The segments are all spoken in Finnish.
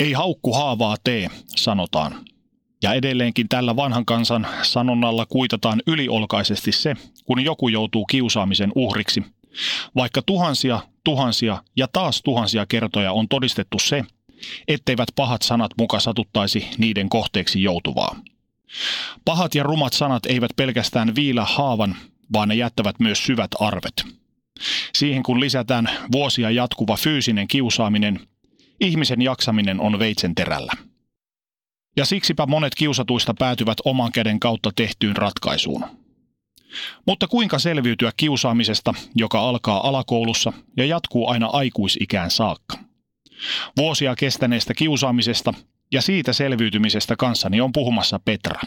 Ei haukku haavaa tee, sanotaan. Ja edelleenkin tällä vanhan kansan sanonnalla kuitataan yliolkaisesti se, kun joku joutuu kiusaamisen uhriksi. Vaikka tuhansia, tuhansia ja taas tuhansia kertoja on todistettu se, etteivät pahat sanat muka satuttaisi niiden kohteeksi joutuvaa. Pahat ja rumat sanat eivät pelkästään viilä haavan, vaan ne jättävät myös syvät arvet. Siihen kun lisätään vuosia jatkuva fyysinen kiusaaminen, ihmisen jaksaminen on veitsen terällä. Ja siksipä monet kiusatuista päätyvät oman käden kautta tehtyyn ratkaisuun. Mutta kuinka selviytyä kiusaamisesta, joka alkaa alakoulussa ja jatkuu aina aikuisikään saakka? Vuosia kestäneestä kiusaamisesta ja siitä selviytymisestä kanssani on puhumassa Petra.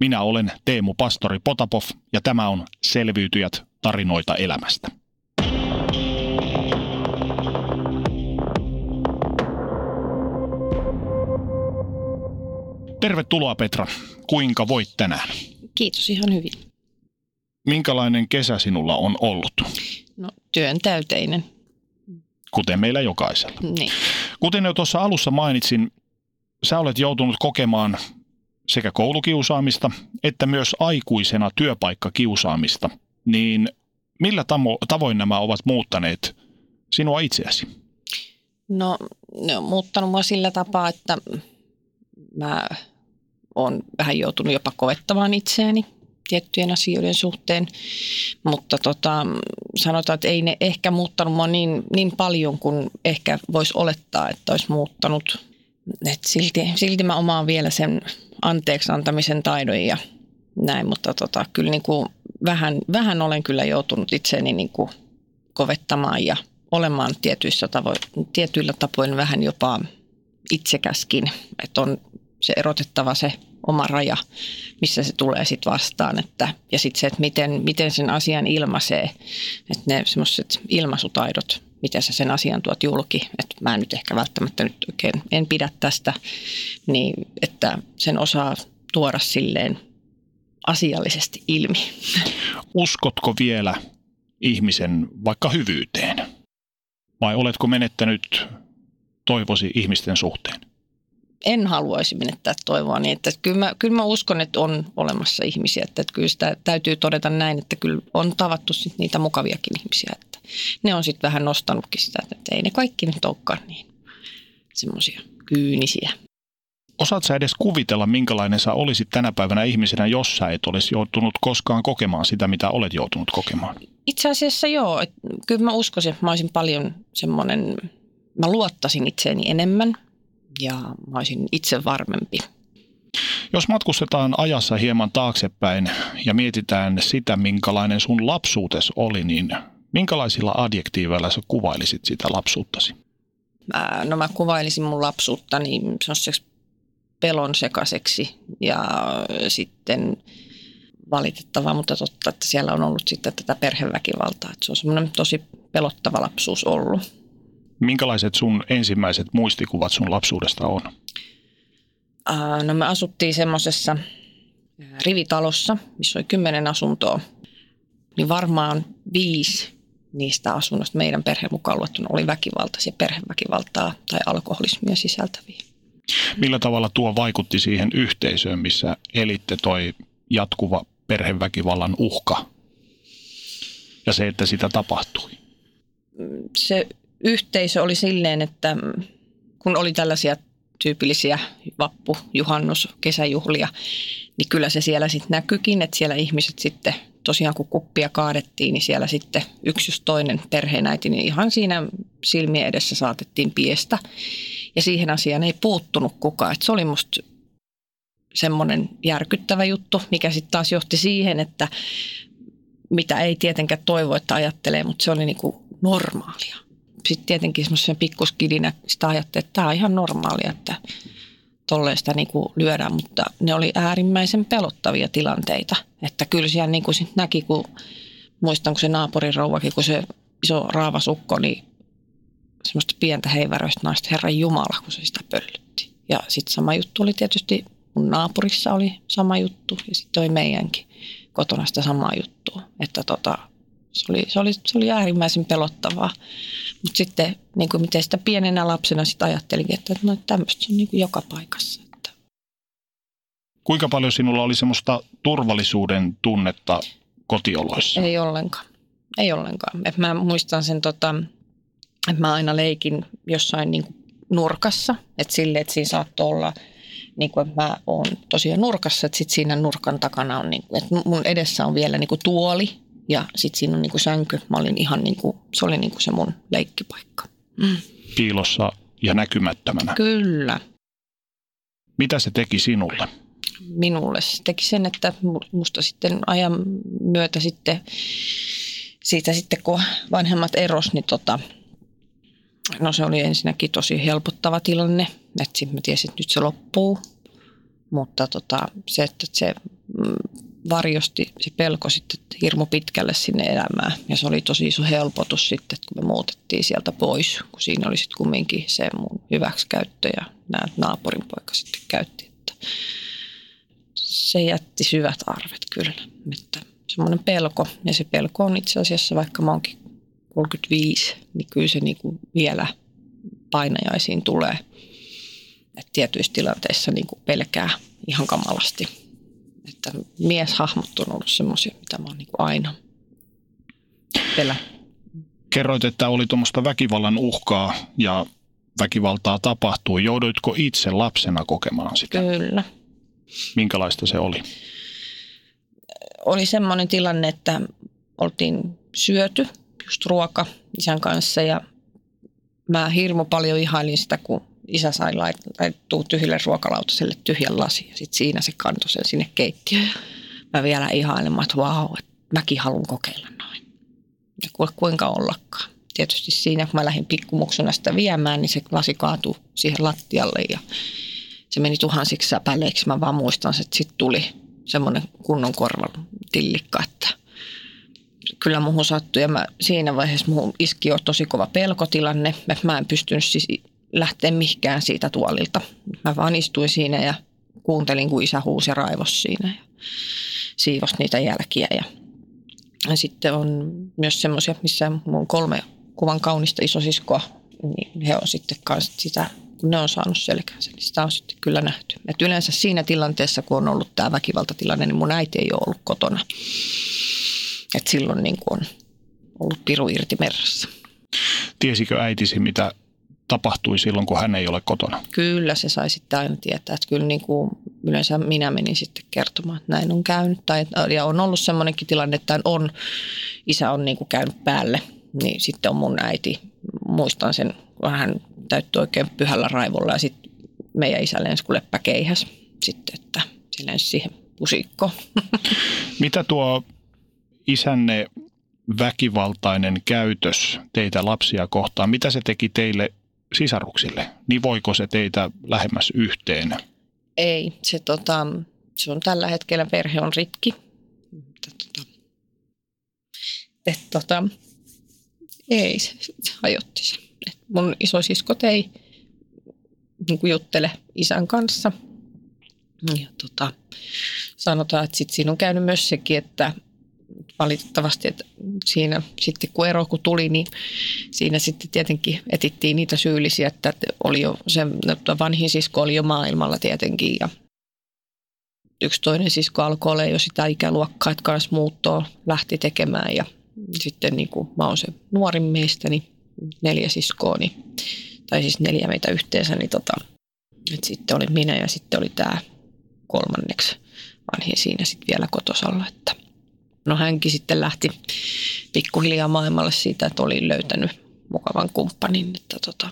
Minä olen Teemu Pastori Potapov ja tämä on Selviytyjät tarinoita elämästä. Tervetuloa Petra. Kuinka voit tänään? Kiitos ihan hyvin. Minkälainen kesä sinulla on ollut? No työn täyteinen. Kuten meillä jokaisella. Niin. Kuten jo tuossa alussa mainitsin, sä olet joutunut kokemaan sekä koulukiusaamista että myös aikuisena työpaikkakiusaamista. Niin millä tamo- tavoin nämä ovat muuttaneet sinua itseäsi? No ne on muuttanut mua sillä tapaa, että mä oon vähän joutunut jopa kovettamaan itseäni tiettyjen asioiden suhteen, mutta tota, sanotaan, että ei ne ehkä muuttanut mua niin, niin paljon kuin ehkä voisi olettaa, että olisi muuttanut. Et silti, silti mä omaan vielä sen anteeksi antamisen taidon ja näin, mutta tota, kyllä niin kuin vähän, vähän olen kyllä joutunut itseäni niin kuin kovettamaan ja olemaan tietyissä tavoin, tietyillä tapoin vähän jopa itsekäskin, että on se erotettava se oma raja, missä se tulee sitten vastaan. Että, ja sitten se, että miten, miten sen asian ilmaisee, että ne semmoiset ilmaisutaidot, miten sä sen asian tuot julki, että mä en nyt ehkä välttämättä nyt oikein en pidä tästä, niin että sen osaa tuoda silleen asiallisesti ilmi. Uskotko vielä ihmisen vaikka hyvyyteen? Vai oletko menettänyt toivosi ihmisten suhteen? En haluaisi menettää toivoa niin, että kyllä mä, kyllä mä uskon, että on olemassa ihmisiä, että, että kyllä sitä täytyy todeta näin, että kyllä on tavattu sit niitä mukaviakin ihmisiä, että ne on sitten vähän nostanutkin sitä, että ei ne kaikki nyt olekaan niin semmoisia kyynisiä. Osaat sä edes kuvitella, minkälainen sä olisit tänä päivänä ihmisenä, jos sä et olisi joutunut koskaan kokemaan sitä, mitä olet joutunut kokemaan? Itse asiassa joo. Että kyllä mä uskoisin, että mä olisin paljon semmoinen, mä luottasin itseeni enemmän – ja mä olisin itse varmempi. Jos matkustetaan ajassa hieman taaksepäin ja mietitään sitä, minkälainen sun lapsuutes oli, niin minkälaisilla adjektiiveilla sä kuvailisit sitä lapsuuttasi? Mä, no mä kuvailisin mun lapsuutta niin semmoiseksi pelon sekaiseksi ja sitten valitettavaa, mutta totta, että siellä on ollut sitten tätä perheväkivaltaa. Että se on semmoinen tosi pelottava lapsuus ollut. Minkälaiset sun ensimmäiset muistikuvat sun lapsuudesta on? No me asuttiin semmoisessa rivitalossa, missä oli kymmenen asuntoa. Niin varmaan viisi niistä asunnoista meidän perheen mukaan luettuna oli väkivaltaisia, perheväkivaltaa tai alkoholismia sisältäviä. Millä tavalla tuo vaikutti siihen yhteisöön, missä elitte toi jatkuva perheväkivallan uhka ja se, että sitä tapahtui? Se yhteisö oli silleen, että kun oli tällaisia tyypillisiä vappu, juhannus, kesäjuhlia, niin kyllä se siellä sitten näkyikin, että siellä ihmiset sitten tosiaan kun kuppia kaadettiin, niin siellä sitten yksi just toinen perheenäiti, niin ihan siinä silmien edessä saatettiin piestä. Ja siihen asiaan ei puuttunut kukaan. Et se oli musta semmoinen järkyttävä juttu, mikä sitten taas johti siihen, että mitä ei tietenkään toivo, että ajattelee, mutta se oli niinku normaalia sitten tietenkin semmoisen pikkuskidinä sitä ajattelin, että tämä on ihan normaalia, että tolleen sitä niin kuin lyödä, mutta ne oli äärimmäisen pelottavia tilanteita. Että kyllä siellä niin kuin sit näki, kun muistan, kun se naapurin rouvakin, kun se iso raavasukko, niin semmoista pientä heiväröistä naista, Herran Jumala, kun se sitä pöllytti. Ja sitten sama juttu oli tietysti, mun naapurissa oli sama juttu ja sitten oli meidänkin kotona sitä samaa juttua. Että tota, se oli, se oli, se oli äärimmäisen pelottavaa. Mutta sitten niin kuin miten sitä pienenä lapsena sitten ajattelinkin, että no, tämmöistä on niin kuin joka paikassa. Että. Kuinka paljon sinulla oli semmoista turvallisuuden tunnetta kotioloissa? Ei ollenkaan. Ei ollenkaan. Et mä muistan sen, tota, että mä aina leikin jossain niin kuin nurkassa. Että sille, että siinä saattoi olla, niin kuin, että mä oon tosiaan nurkassa, että sit siinä nurkan takana on, niin kuin, että mun edessä on vielä niin kuin tuoli, ja sitten siinä on niinku sänky. Mä olin ihan niinku, se oli niinku se mun leikkipaikka. Mm. Piilossa ja näkymättömänä. Kyllä. Mitä se teki sinulle? Minulle se teki sen, että musta sitten ajan myötä sitten, siitä sitten kun vanhemmat eros, niin tota, no se oli ensinnäkin tosi helpottava tilanne. Että sitten mä tiesin, että nyt se loppuu. Mutta tota, se, että se mm, varjosti se pelko sitten hirmu pitkälle sinne elämään. Ja se oli tosi iso helpotus sitten, kun me muutettiin sieltä pois, kun siinä oli sitten kumminkin se mun hyväksikäyttö ja nämä naapurin poika sitten käytti. Että se jätti syvät arvet kyllä. Että semmoinen pelko, ja se pelko on itse asiassa, vaikka mä oonkin 35, niin kyllä se niin kuin vielä painajaisiin tulee. Että tietyissä tilanteissa niin kuin pelkää ihan kamalasti että mieshahmot on ollut semmoisia, mitä mä oon niin aina pelä. Kerroit, että oli tuommoista väkivallan uhkaa ja väkivaltaa tapahtuu. Jouduitko itse lapsena kokemaan sitä? Kyllä. Minkälaista se oli? Oli semmoinen tilanne, että oltiin syöty just ruoka isän kanssa ja mä hirmu paljon ihailin sitä, kun isä sai laittua tyhjille ruokalautaselle tyhjän lasi ja sitten siinä se kantoi sen sinne keittiöön. Mä vielä ihailemaan, että vau, että mäkin haluan kokeilla noin. Ja ku, kuinka ollakaan. Tietysti siinä, kun mä lähdin pikkumuksuna sitä viemään, niin se lasi kaatui siihen lattialle ja se meni tuhansiksi säpäleiksi. Mä vaan muistan, että sitten tuli semmoinen kunnon korvan tillikka, että kyllä muuhun sattui. Ja mä, siinä vaiheessa muuhun iski jo tosi kova pelkotilanne. Mä en pystynyt siis lähteä mihinkään siitä tuolilta. Mä vaan istuin siinä ja kuuntelin, kun isä huusi raivos siinä ja siivos niitä jälkiä. Ja, sitten on myös semmoisia, missä mun kolme kuvan kaunista isosiskoa, niin he on sitten kanssa sitä, kun ne on saanut selkäänsä, niin sitä on sitten kyllä nähty. Et yleensä siinä tilanteessa, kun on ollut tämä väkivaltatilanne, niin mun äiti ei ole ollut kotona. Et silloin niin on ollut piru irti merrassa. Tiesikö äitisi, mitä tapahtui silloin, kun hän ei ole kotona? Kyllä, se sai sitten aina tietää. Että kyllä niin kuin yleensä minä menin sitten kertomaan, että näin on käynyt. Tai, ja on ollut semmoinenkin tilanne, että on, isä on niin kuin käynyt päälle, niin sitten on mun äiti. Muistan sen, kun hän täyttyi oikein pyhällä raivolla ja sitten meidän isä lensi kuin leppäkeihäs sitten, että se lensi siihen pusikkoon. Mitä tuo isänne väkivaltainen käytös teitä lapsia kohtaan, mitä se teki teille sisaruksille, niin voiko se teitä lähemmäs yhteen? Ei, se, tota, se on tällä hetkellä perhe on rikki. Tota, et, tota, ei, se, se hajotti se. Et mun isosiskot ei niin kuin juttele isän kanssa. Ja, tota, sanotaan, että sit siinä on käynyt myös sekin, että valitettavasti, että siinä sitten kun ero kun tuli, niin siinä sitten tietenkin etittiin niitä syyllisiä, että oli jo se vanhin sisko oli jo maailmalla tietenkin ja yksi toinen sisko alkoi olla jo sitä ikäluokkaa, että kanssa muuttoa lähti tekemään ja sitten niin kuin mä oon se nuorin meistä, niin neljä siskoa, niin, tai siis neljä meitä yhteensä, niin tota, että sitten oli minä ja sitten oli tämä kolmanneksi vanhin siinä sitten vielä kotosalla, että No hänkin sitten lähti pikkuhiljaa maailmalle siitä, että oli löytänyt mukavan kumppanin, että tota,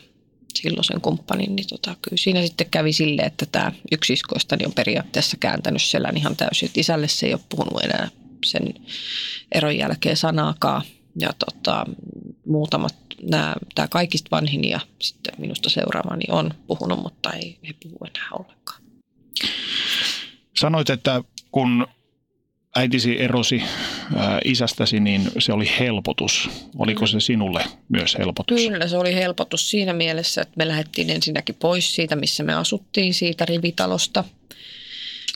silloisen kumppanin, niin tota, kyllä siinä sitten kävi sille, että tämä yksi iskoistani on periaatteessa kääntänyt selän ihan täysin. Että isälle se ei ole puhunut enää sen eron jälkeen sanaakaan. Ja tota, muutamat, tämä kaikista vanhin ja sitten minusta seuraavani on puhunut, mutta ei, ei puhu enää ollenkaan. Sanoit, että kun äitisi erosi ää, isästäsi, niin se oli helpotus. Oliko se sinulle myös helpotus? Kyllä se oli helpotus siinä mielessä, että me lähdettiin ensinnäkin pois siitä, missä me asuttiin, siitä rivitalosta.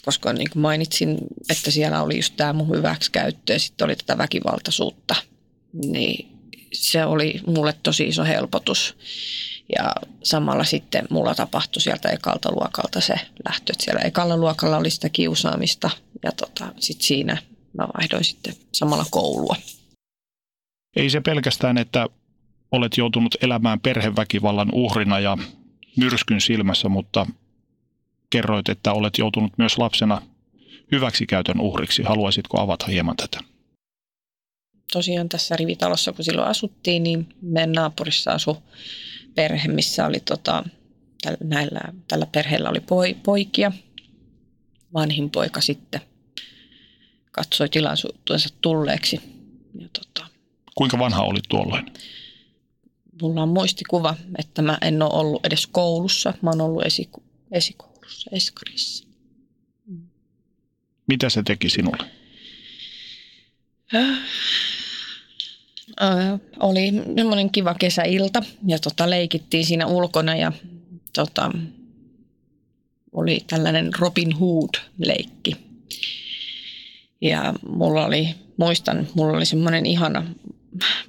Koska niin kuin mainitsin, että siellä oli just tämä mun hyväksikäyttö ja sitten oli tätä väkivaltaisuutta. Niin se oli mulle tosi iso helpotus. Ja samalla sitten mulla tapahtui sieltä ekalta luokalta se lähtö. Että siellä ekalla luokalla oli sitä kiusaamista ja tota, sitten siinä mä vaihdoin sitten samalla koulua. Ei se pelkästään, että olet joutunut elämään perheväkivallan uhrina ja myrskyn silmässä, mutta kerroit, että olet joutunut myös lapsena hyväksikäytön uhriksi. Haluaisitko avata hieman tätä? Tosiaan tässä rivitalossa, kun silloin asuttiin, niin meidän naapurissa asui perhe, missä oli tota, tällä, näillä, tällä perheellä oli poi, poikia. Vanhin poika sitten katsoi tilaisuutensa tulleeksi. Ja tota, Kuinka vanha olit tuolloin? mulla on muistikuva, että mä en ole ollut edes koulussa. Mä oon ollut esiku, esikoulussa, eskarissa. Mitä se teki sinulle? Ö, oli semmoinen kiva kesäilta ja tota, leikittiin siinä ulkona ja tota, oli tällainen Robin Hood-leikki. Ja mulla oli, muistan, mulla oli semmoinen ihana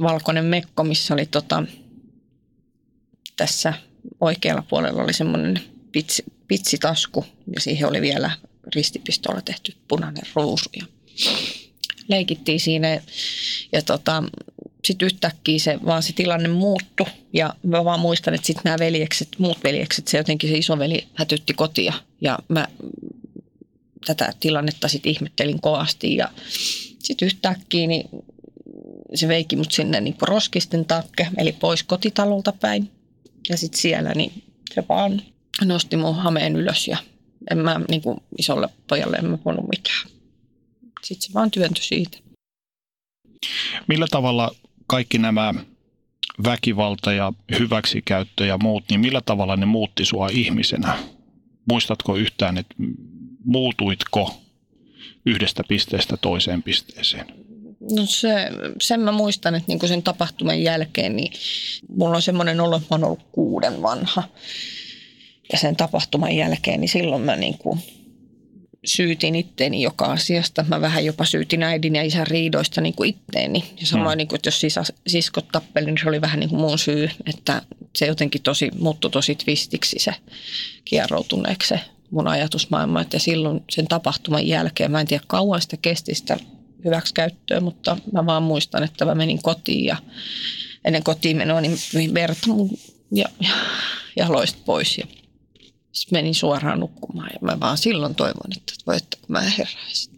valkoinen mekko, missä oli tota, tässä oikealla puolella oli semmoinen pitsi, pitsitasku ja siihen oli vielä ristipistolla tehty punainen ruusu. Ja leikittiin siinä ja tota, sitten yhtäkkiä se, vaan se tilanne muuttui ja mä vaan muistan, että sitten nämä veljekset, muut veljekset, se jotenkin se isoveli hätytti kotia ja mä tätä tilannetta sitten ihmettelin kovasti ja sitten yhtäkkiä niin se veiki mut sinne niin roskisten takke, eli pois kotitalolta päin. Ja sitten siellä niin se vaan nosti mun hameen ylös ja en mä niin kuin isolle pojalle en mä voinut mitään. Sitten se vaan työntyi siitä. Millä tavalla kaikki nämä väkivalta ja hyväksikäyttö ja muut, niin millä tavalla ne muutti sua ihmisenä? Muistatko yhtään, että muutuitko yhdestä pisteestä toiseen pisteeseen? No se, sen mä muistan, että niinku sen tapahtuman jälkeen, niin mulla on semmoinen olo, että mä oon ollut kuuden vanha. Ja sen tapahtuman jälkeen, niin silloin mä niinku syytin itteeni joka asiasta. Mä vähän jopa syytin äidin ja isän riidoista niin kuin itteeni. Ja samoin, mm. niin kuin, että jos sisas, siskot tappeli, niin se oli vähän niin kuin mun syy. Että se jotenkin tosi, muuttui tosi twistiksi se kierroutuneeksi se mun ajatusmaailma. Että silloin sen tapahtuman jälkeen, mä en tiedä kauan sitä kesti sitä hyväksikäyttöä, mutta mä vaan muistan, että mä menin kotiin ja ennen kotiin menoa, niin verta mun ja, ja, jaloista pois. Ja sitten menin suoraan nukkumaan ja mä vaan silloin toivon, että voi, että kun mä heräisin.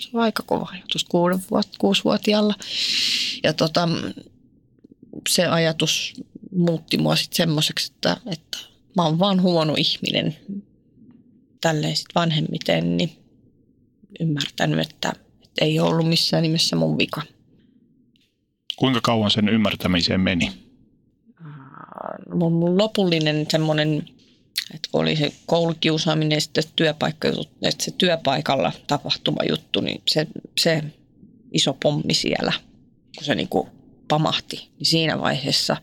Se on aika kova ajatus kuuden vuot, kuusivuotiaalla. Ja tota, se ajatus muutti mua sitten semmoiseksi, että, että mä oon vaan huono ihminen. Tälleen sitten vanhemmiten, niin ymmärtänyt, että, että ei ollut missään nimessä mun vika. Kuinka kauan sen ymmärtämiseen meni? Mun, mun lopullinen semmoinen että kun oli se koulukiusaaminen ja sitten työpaikka, että se työpaikalla tapahtuma juttu, niin se, se iso pommi siellä, kun se niin kuin pamahti, niin siinä vaiheessa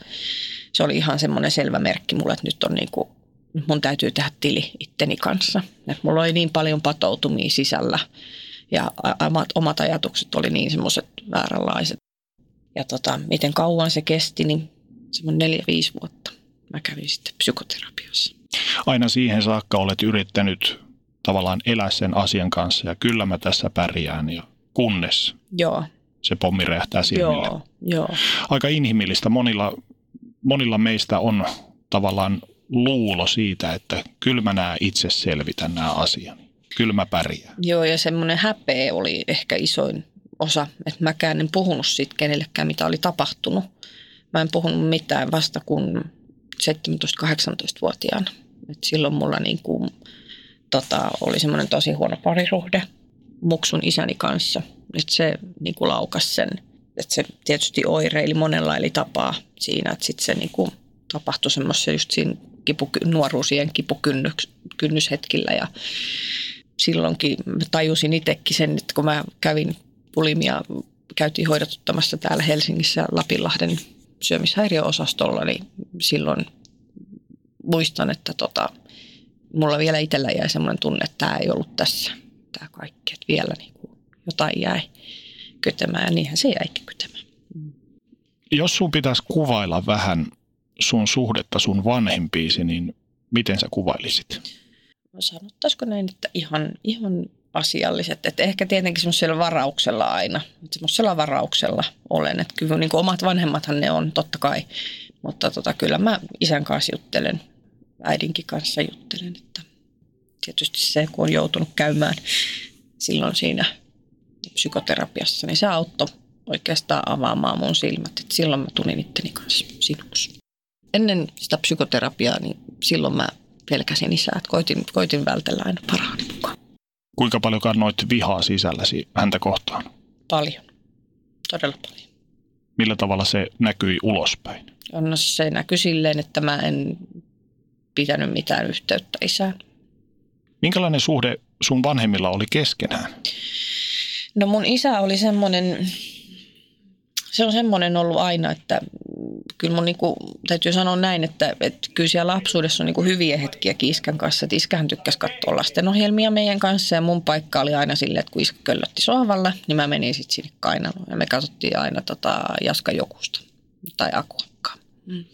se oli ihan semmoinen selvä merkki mulle, että nyt on niin kuin, mun täytyy tehdä tili itteni kanssa. Että mulla oli niin paljon patoutumia sisällä ja omat, omat ajatukset oli niin semmoiset vääränlaiset. Ja tota, miten kauan se kesti, niin semmoinen neljä, viisi vuotta mä kävin sitten psykoterapiassa aina siihen saakka olet yrittänyt tavallaan elää sen asian kanssa ja kyllä mä tässä pärjään ja kunnes Joo. se pommi räjähtää silmille. Joo, joo. Aika inhimillistä. Monilla, monilla meistä on tavallaan luulo siitä, että kyllä mä itse selvitän nämä asiani. Kyllä mä pärjään. Joo, ja semmoinen häpeä oli ehkä isoin osa, että mäkään en puhunut siitä kenellekään, mitä oli tapahtunut. Mä en puhunut mitään vasta kun 17-18-vuotiaana. Et silloin mulla niin kuin, tota, oli semmoinen tosi huono parisuhde muksun isäni kanssa. Et se niin kuin laukas sen, että se tietysti oireili monella eli tapaa siinä, että sitten se niin kuin tapahtui semmoisessa just siinä kipu, nuoruusien kipukynnyshetkillä ja silloinkin tajusin itsekin sen, että kun mä kävin pulimia, käytiin hoidotuttamassa täällä Helsingissä Lapinlahden syömishäiriöosastolla, niin silloin muistan, että tota, mulla vielä itsellä jäi semmoinen tunne, että tämä ei ollut tässä, tämä kaikki, että vielä niin kuin jotain jäi kytemään ja niinhän se jäikin kytemään. Jos sun pitäisi kuvailla vähän sun suhdetta sun vanhempiisi, niin miten sä kuvailisit? No sanottaisiko näin, että ihan, ihan asialliset. Että ehkä tietenkin semmoisella varauksella aina. Semmoisella varauksella olen. Että kyllä niin kuin omat vanhemmathan ne on, totta kai. Mutta tota, kyllä mä isän kanssa juttelen, äidinkin kanssa juttelen. Että tietysti se, kun on joutunut käymään silloin siinä psykoterapiassa, niin se auttoi oikeastaan avaamaan mun silmät. Et silloin mä tulin itteni kanssa sinuksi. Ennen sitä psykoterapiaa, niin silloin mä pelkäsin isää, että koitin, koitin vältellä aina paraani mukaan. Kuinka paljon kannoit vihaa sisälläsi häntä kohtaan? Paljon, todella paljon. Millä tavalla se näkyi ulospäin? No se näkyi silleen, että mä en pitänyt mitään yhteyttä isään. Minkälainen suhde sun vanhemmilla oli keskenään? No mun isä oli semmoinen, se on semmoinen ollut aina, että kyllä mun niinku, täytyy sanoa näin, että, että kyllä siellä lapsuudessa on niinku hyviä hetkiä iskän kanssa. Että iskähän tykkäsi katsoa lastenohjelmia meidän kanssa ja mun paikka oli aina silleen, että kun iskä köllötti sohvalla, niin mä menin sitten sinne kainaloon. Ja me katsottiin aina tota Jaska Jokusta tai Akuakkaa. Mm.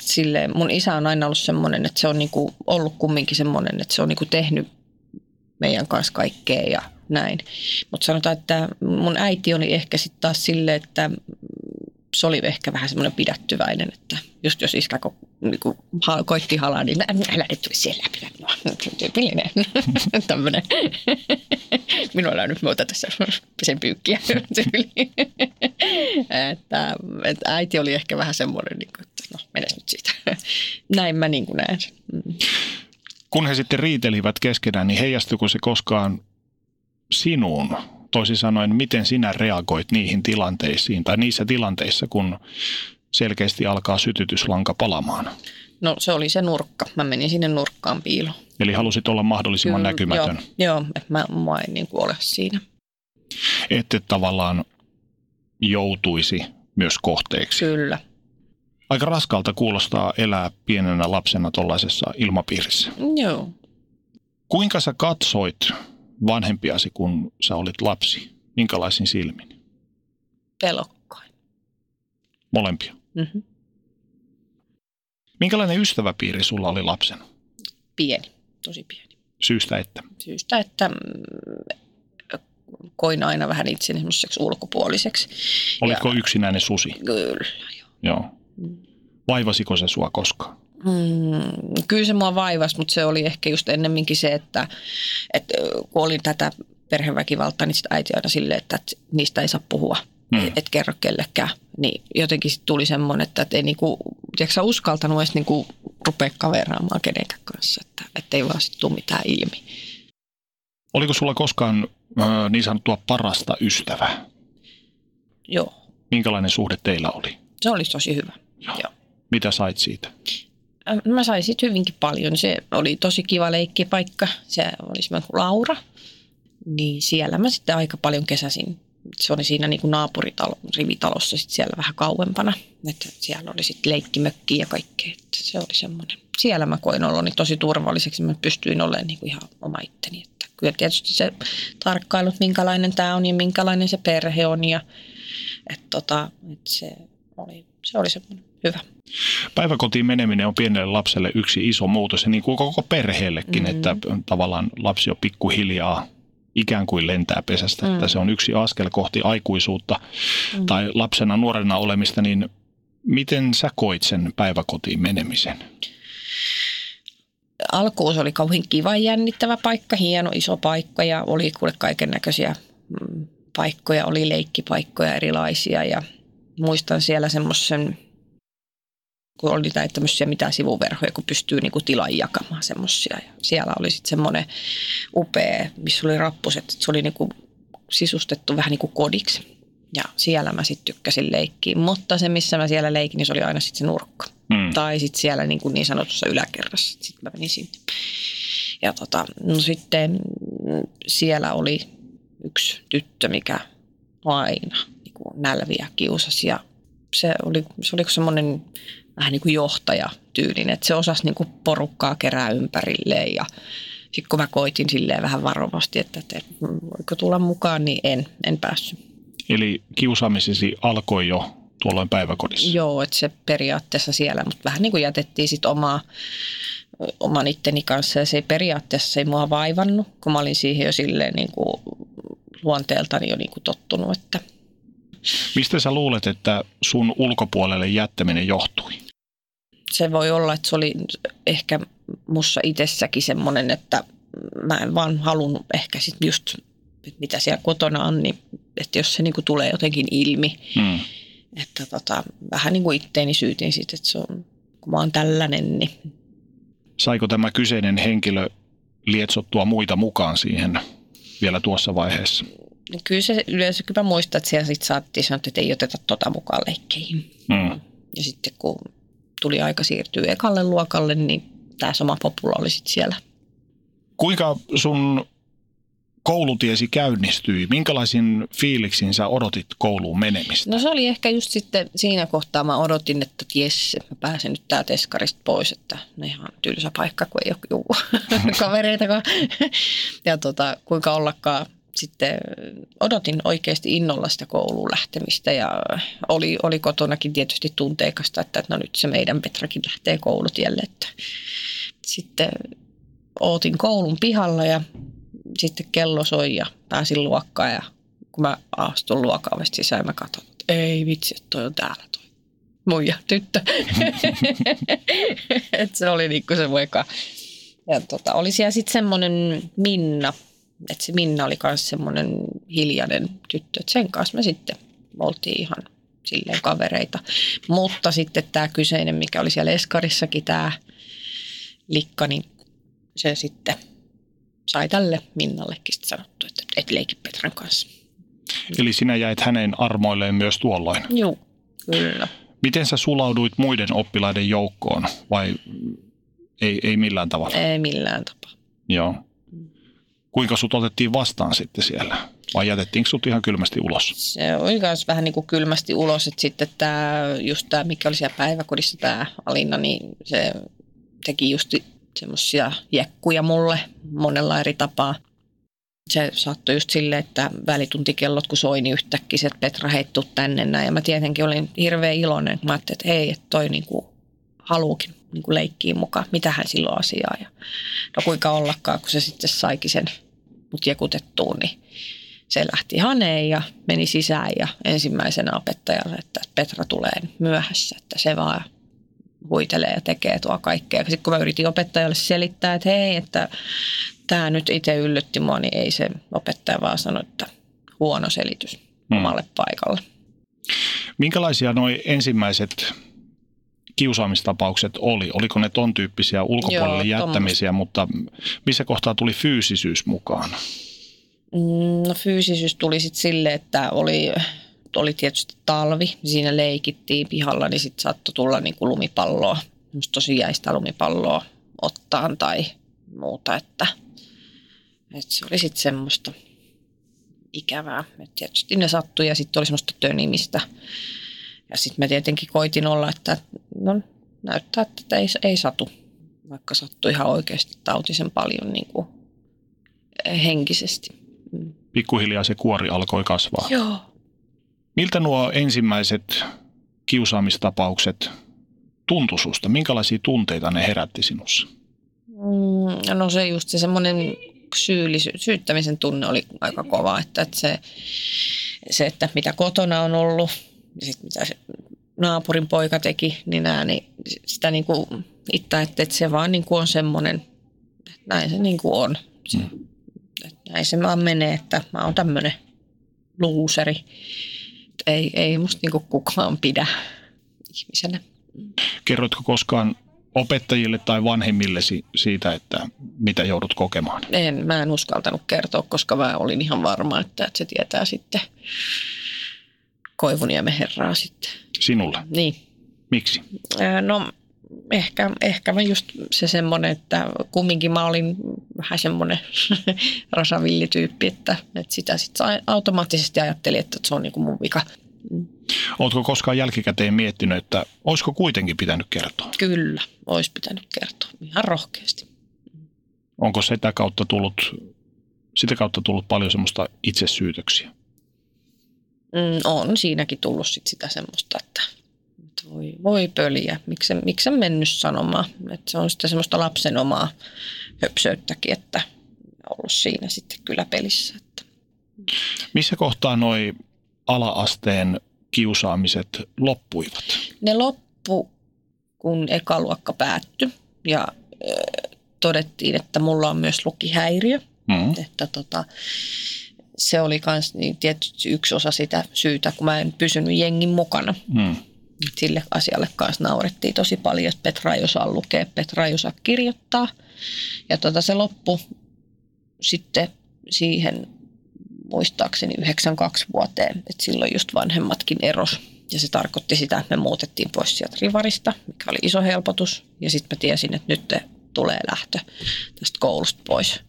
Silleen, mun isä on aina ollut semmoinen, että se on niinku ollut kumminkin semmoinen, että se on niinku tehnyt meidän kanssa kaikkea ja näin. Mutta sanotaan, että mun äiti oli ehkä sitten taas silleen, että se oli ehkä vähän semmoinen pidättyväinen, että just jos iskä ko, niin kuin, ha, koitti halaa, niin älä nyt tuli siellä läpi. No, tyypillinen tämmöinen. Minulla on nyt muuta tässä sen pyykkiä että, että, äiti oli ehkä vähän semmoinen, niin kuin, että no menes nyt siitä. Näin mä niin kuin näen. Mm. Kun he sitten riitelivät keskenään, niin heijastuiko se koskaan sinuun? Toisin sanoen, miten sinä reagoit niihin tilanteisiin tai niissä tilanteissa, kun selkeästi alkaa sytytyslanka palamaan? No se oli se nurkka. Mä menin sinne nurkkaan piiloon. Eli halusit olla mahdollisimman Kyllä, näkymätön. Joo, joo että mä, mä en niin ole siinä. Että tavallaan joutuisi myös kohteeksi. Kyllä. Aika raskalta kuulostaa elää pienenä lapsena tuollaisessa ilmapiirissä. Joo. Kuinka sä katsoit vanhempiasi, kun sä olit lapsi? Minkälaisin silmin? Pelokkain. Molempia? Mm-hmm. Minkälainen ystäväpiiri sulla oli lapsena? Pieni, tosi pieni. Syystä että? Syystä, että mm, koin aina vähän itseni semmoiseksi ulkopuoliseksi. Olitko ja, yksinäinen susi? Kyllä, joo. Joo. Mm. Vaivasiko se sua koskaan? Mm, kyllä se mua vaivasi, mutta se oli ehkä just ennemminkin se, että, että kun olin tätä perheväkivaltaa, niin sitten äiti aina silleen, että, että niistä ei saa puhua, mm. et kerro kellekään. Niin jotenkin tuli semmoinen, että, että ei niinku, tiedätkö, uskaltanut edes niinku rupea kaveraamaan kenenkään kanssa, että ei vaan sitten tule mitään ilmi. Oliko sulla koskaan äh, niin sanottua parasta ystävää? Joo. Minkälainen suhde teillä oli? Se oli tosi hyvä. Joo. Joo. Mitä sait siitä? Mä sain siitä hyvinkin paljon. Se oli tosi kiva leikkipaikka. Se oli semmoinen Laura. Niin siellä mä sitten aika paljon kesäsin. Se oli siinä niin kuin naapuritalo, rivitalossa sitten siellä vähän kauempana. Että siellä oli sitten leikkimökki ja kaikkea. Että se oli semmoinen. Siellä mä koin oloni tosi turvalliseksi. Mä pystyin olemaan niin kuin ihan oma itteni. Että kyllä tietysti se tarkkailut, minkälainen tämä on ja minkälainen se perhe on. Ja, että tota, että se oli, se oli semmoinen hyvä. Päiväkotiin meneminen on pienelle lapselle yksi iso muutos ja niin kuin koko perheellekin, mm-hmm. että tavallaan lapsi on pikkuhiljaa ikään kuin lentää pesästä, mm. että se on yksi askel kohti aikuisuutta mm. tai lapsena nuorena olemista, niin miten sä koit sen päiväkotiin menemisen? Alkuun se oli kauhean kiva jännittävä paikka, hieno iso paikka ja oli kuule kaiken näköisiä mm, paikkoja, oli leikkipaikkoja erilaisia ja muistan siellä semmoisen kun oli näitä tämmöisiä mitään sivuverhoja, kun pystyy niinku tilan jakamaan semmoisia. Ja siellä oli sitten semmoinen upea, missä oli rappuset, että se oli niinku sisustettu vähän niin kuin kodiksi. Ja siellä mä sitten tykkäsin leikkiä, mutta se missä mä siellä leikin, niin se oli aina sitten se nurkka. Mm. Tai sitten siellä niin, kuin niin sanotussa yläkerrassa, sitten mä menin sinne. Ja tota, no sitten siellä oli yksi tyttö, mikä aina niin kuin nälviä kiusasi ja se oli, se oli semmoinen vähän niin kuin johtajatyylinen, että se osasi niin kuin porukkaa kerää ympärilleen ja sitten kun mä koitin silleen vähän varovasti, että, että voiko tulla mukaan, niin en, en päässyt. Eli kiusaamisesi alkoi jo tuolloin päiväkodissa? Joo, että se periaatteessa siellä, mutta vähän niin kuin jätettiin sitten omaa, oman itteni kanssa ja se periaatteessa se ei mua vaivannut, kun mä olin siihen jo silleen niin kuin luonteeltani jo niin kuin tottunut. Että. Mistä sä luulet, että sun ulkopuolelle jättäminen johtui? Se voi olla, että se oli ehkä mussa itsessäkin semmoinen, että mä en vaan halunnut ehkä sitten just, mitä siellä kotona on, niin että jos se niinku tulee jotenkin ilmi, hmm. että tota, vähän niin kuin itteeni syytin sitten, että se on, kun mä oon tällainen, niin Saiko tämä kyseinen henkilö lietsottua muita mukaan siihen vielä tuossa vaiheessa? Kyllä se yleensä kyllä muistaa, että siellä sitten saattiin sanoa, että ei oteta tota mukaan leikkeihin. Hmm. Ja sitten kun tuli aika siirtyä ekalle luokalle, niin tämä sama popula oli sitten siellä. Kuinka sun koulutiesi käynnistyi? Minkälaisin fiiliksin sä odotit kouluun menemistä? No se oli ehkä just sitten siinä kohtaa mä odotin, että jes, mä pääsen nyt täältä eskarista pois, että ne ihan tylsä paikka, kun ei ole juu, kavereitakaan. ja tota, kuinka ollakaan sitten odotin oikeasti innolla sitä kouluun lähtemistä ja oli, oli kotonakin tietysti tunteikasta, että no nyt se meidän Petrakin lähtee koulutielle. Että sitten ootin koulun pihalla ja sitten kello soi ja pääsin luokkaan ja kun mä astun luokan sisään, mä katson, että ei vitsi, että toi on täällä toi muija tyttö. että se oli niinku se voika. Ja tota, oli siellä sitten semmoinen Minna, että se Minna oli myös semmoinen hiljainen tyttö, että sen kanssa me sitten oltiin ihan silleen kavereita. Mutta sitten tämä kyseinen, mikä oli siellä Eskarissakin, tämä Likka, niin se sitten sai tälle Minnallekin sanottu, että et leiki Petran kanssa. Eli sinä jäit hänen armoilleen myös tuolloin? Joo, kyllä. Miten sä sulauduit muiden oppilaiden joukkoon vai ei, ei millään tavalla? Ei millään tapaa. Joo. Kuinka sut otettiin vastaan sitten siellä? Vai jätettiinkö sut ihan kylmästi ulos? Se oli myös vähän niin kuin kylmästi ulos, että sitten tämä, just tämä, mikä oli siellä päiväkodissa tämä Alina, niin se teki just semmoisia jekkuja mulle monella eri tapaa. Se saattoi just silleen, että välituntikellot kun soi, niin yhtäkkiä että Petra heittuu tänne näin. Ja mä tietenkin olin hirveän iloinen, mä ajattelin, että hei, että toi niinku haluukin niinku leikkiin mukaan. Mitähän silloin asiaa. Ja no kuinka ollakaan, kun se sitten saikin sen mut jekutettuun, niin se lähti haneen ja meni sisään ja ensimmäisenä opettajalle, että Petra tulee myöhässä, että se vaan huitelee ja tekee tuo kaikkea. Sitten kun mä yritin opettajalle selittää, että hei, että tämä nyt itse yllytti mua, niin ei se opettaja vaan sano, että huono selitys hmm. omalle paikalle. Minkälaisia nuo ensimmäiset kiusaamistapaukset oli? Oliko ne ton tyyppisiä ulkopuolelle Joo, jättämisiä, tommoista. mutta missä kohtaa tuli fyysisyys mukaan? Mm, no fyysisyys tuli sitten sille, että oli oli tietysti talvi, siinä leikittiin pihalla, niin sitten saattoi tulla niin kuin lumipalloa, tosi jäistä lumipalloa ottaan tai muuta, että, että se oli sitten semmoista ikävää. Et tietysti ne sattui ja sitten oli semmoista tönimistä. Ja sitten mä tietenkin koitin olla, että no näyttää, että ei, ei satu, vaikka sattui ihan oikeasti tautisen paljon niin kuin henkisesti. Pikkuhiljaa se kuori alkoi kasvaa. Joo, Miltä nuo ensimmäiset kiusaamistapaukset tuntui susta? Minkälaisia tunteita ne herätti sinussa? Mm, no se just se semmoinen syyllisy- syyttämisen tunne oli aika kova, että, että se, se, että mitä kotona on ollut sit mitä se naapurin poika teki, niin, nää, niin sitä niin kuin itse, että, että se vaan niin kuin on semmoinen, että näin se niin kuin on. Se, mm. että näin se vaan menee, että mä oon tämmöinen luuseri ei, ei musta niinku kukaan pidä ihmisenä. Kerrotko koskaan opettajille tai vanhemmillesi siitä, että mitä joudut kokemaan? En, mä en uskaltanut kertoa, koska mä olin ihan varma, että, että se tietää sitten Koivuniemen herraa sitten. Sinulle? Niin. Miksi? No ehkä, ehkä mä just se semmoinen, että kumminkin mä olin vähän semmoinen rasavillityyppi, että, että sitä sitten automaattisesti ajattelin, että se on niin kuin mun vika. Oletko koskaan jälkikäteen miettinyt, että olisiko kuitenkin pitänyt kertoa? Kyllä, olisi pitänyt kertoa ihan rohkeasti. Onko sitä kautta tullut, sitä kautta tullut paljon semmoista itsesyytöksiä? Mm, on siinäkin tullut sit sitä semmoista, että, että voi, voi pöliä, miksi, miksi mennyt sanomaan. Että se on sitten semmoista lapsen omaa höpsöyttäkin, että ollut siinä sitten kyllä pelissä. Että. Missä kohtaa noi ala-asteen kiusaamiset loppuivat? Ne loppu, kun eka luokka päättyi ja ö, todettiin, että mulla on myös lukihäiriö. Mm. Että tota, se oli myös niin tietysti yksi osa sitä syytä, kun mä en pysynyt jengin mukana. Mm. Sille asialle kanssa naurettiin tosi paljon, että Petra ei osaa lukea, Petra ei osaa kirjoittaa. Ja tota, se loppu sitten siihen muistaakseni 92 vuoteen, että silloin just vanhemmatkin eros. Ja se tarkoitti sitä, että me muutettiin pois sieltä rivarista, mikä oli iso helpotus. Ja sitten mä tiesin, että nyt tulee lähtö tästä koulusta pois.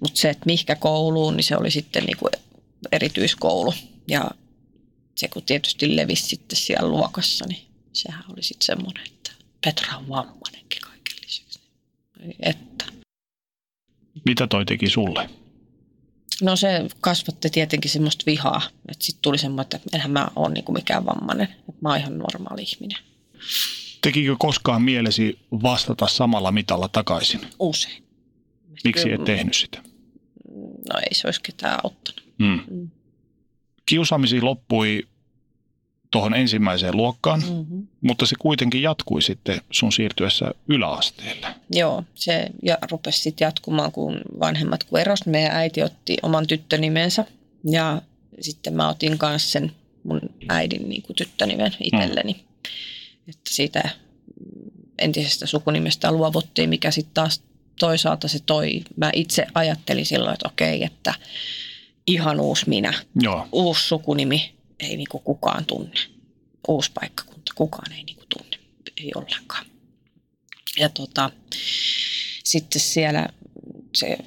Mutta se, että mihinkä kouluun, niin se oli sitten niinku erityiskoulu. Ja se kun tietysti levisi sitten siellä luokassa, niin sehän oli sitten semmoinen, että Petra on vammainenkin kaiken lisäksi. Että. Mitä toi teki sulle? No se kasvatti tietenkin semmoista vihaa. Että sitten tuli semmoinen, että enhän mä ole niinku mikään vammainen. Että mä oon ihan normaali ihminen. Tekikö koskaan mielesi vastata samalla mitalla takaisin? Usein. Miksi et tehnyt sitä? No ei se olisi ketään auttanut. Mm. Mm. Kiusaamisi loppui tuohon ensimmäiseen luokkaan, mm-hmm. mutta se kuitenkin jatkui sitten sun siirtyessä yläasteelle. Joo, se ja rupesi sitten jatkumaan, kun vanhemmat kun eros. Meidän äiti otti oman tyttönimensä ja sitten mä otin kanssa sen mun äidin niin kuin tyttönimen itselleni. Mm. Että siitä entisestä sukunimestä luovuttiin, mikä sitten taas toisaalta se toi, mä itse ajattelin silloin, että okei, että ihan uusi minä, Joo. uusi sukunimi, ei niinku kukaan tunne. Uusi paikkakunta, kukaan ei niinku tunne, ei ollenkaan. Ja tota, sitten siellä se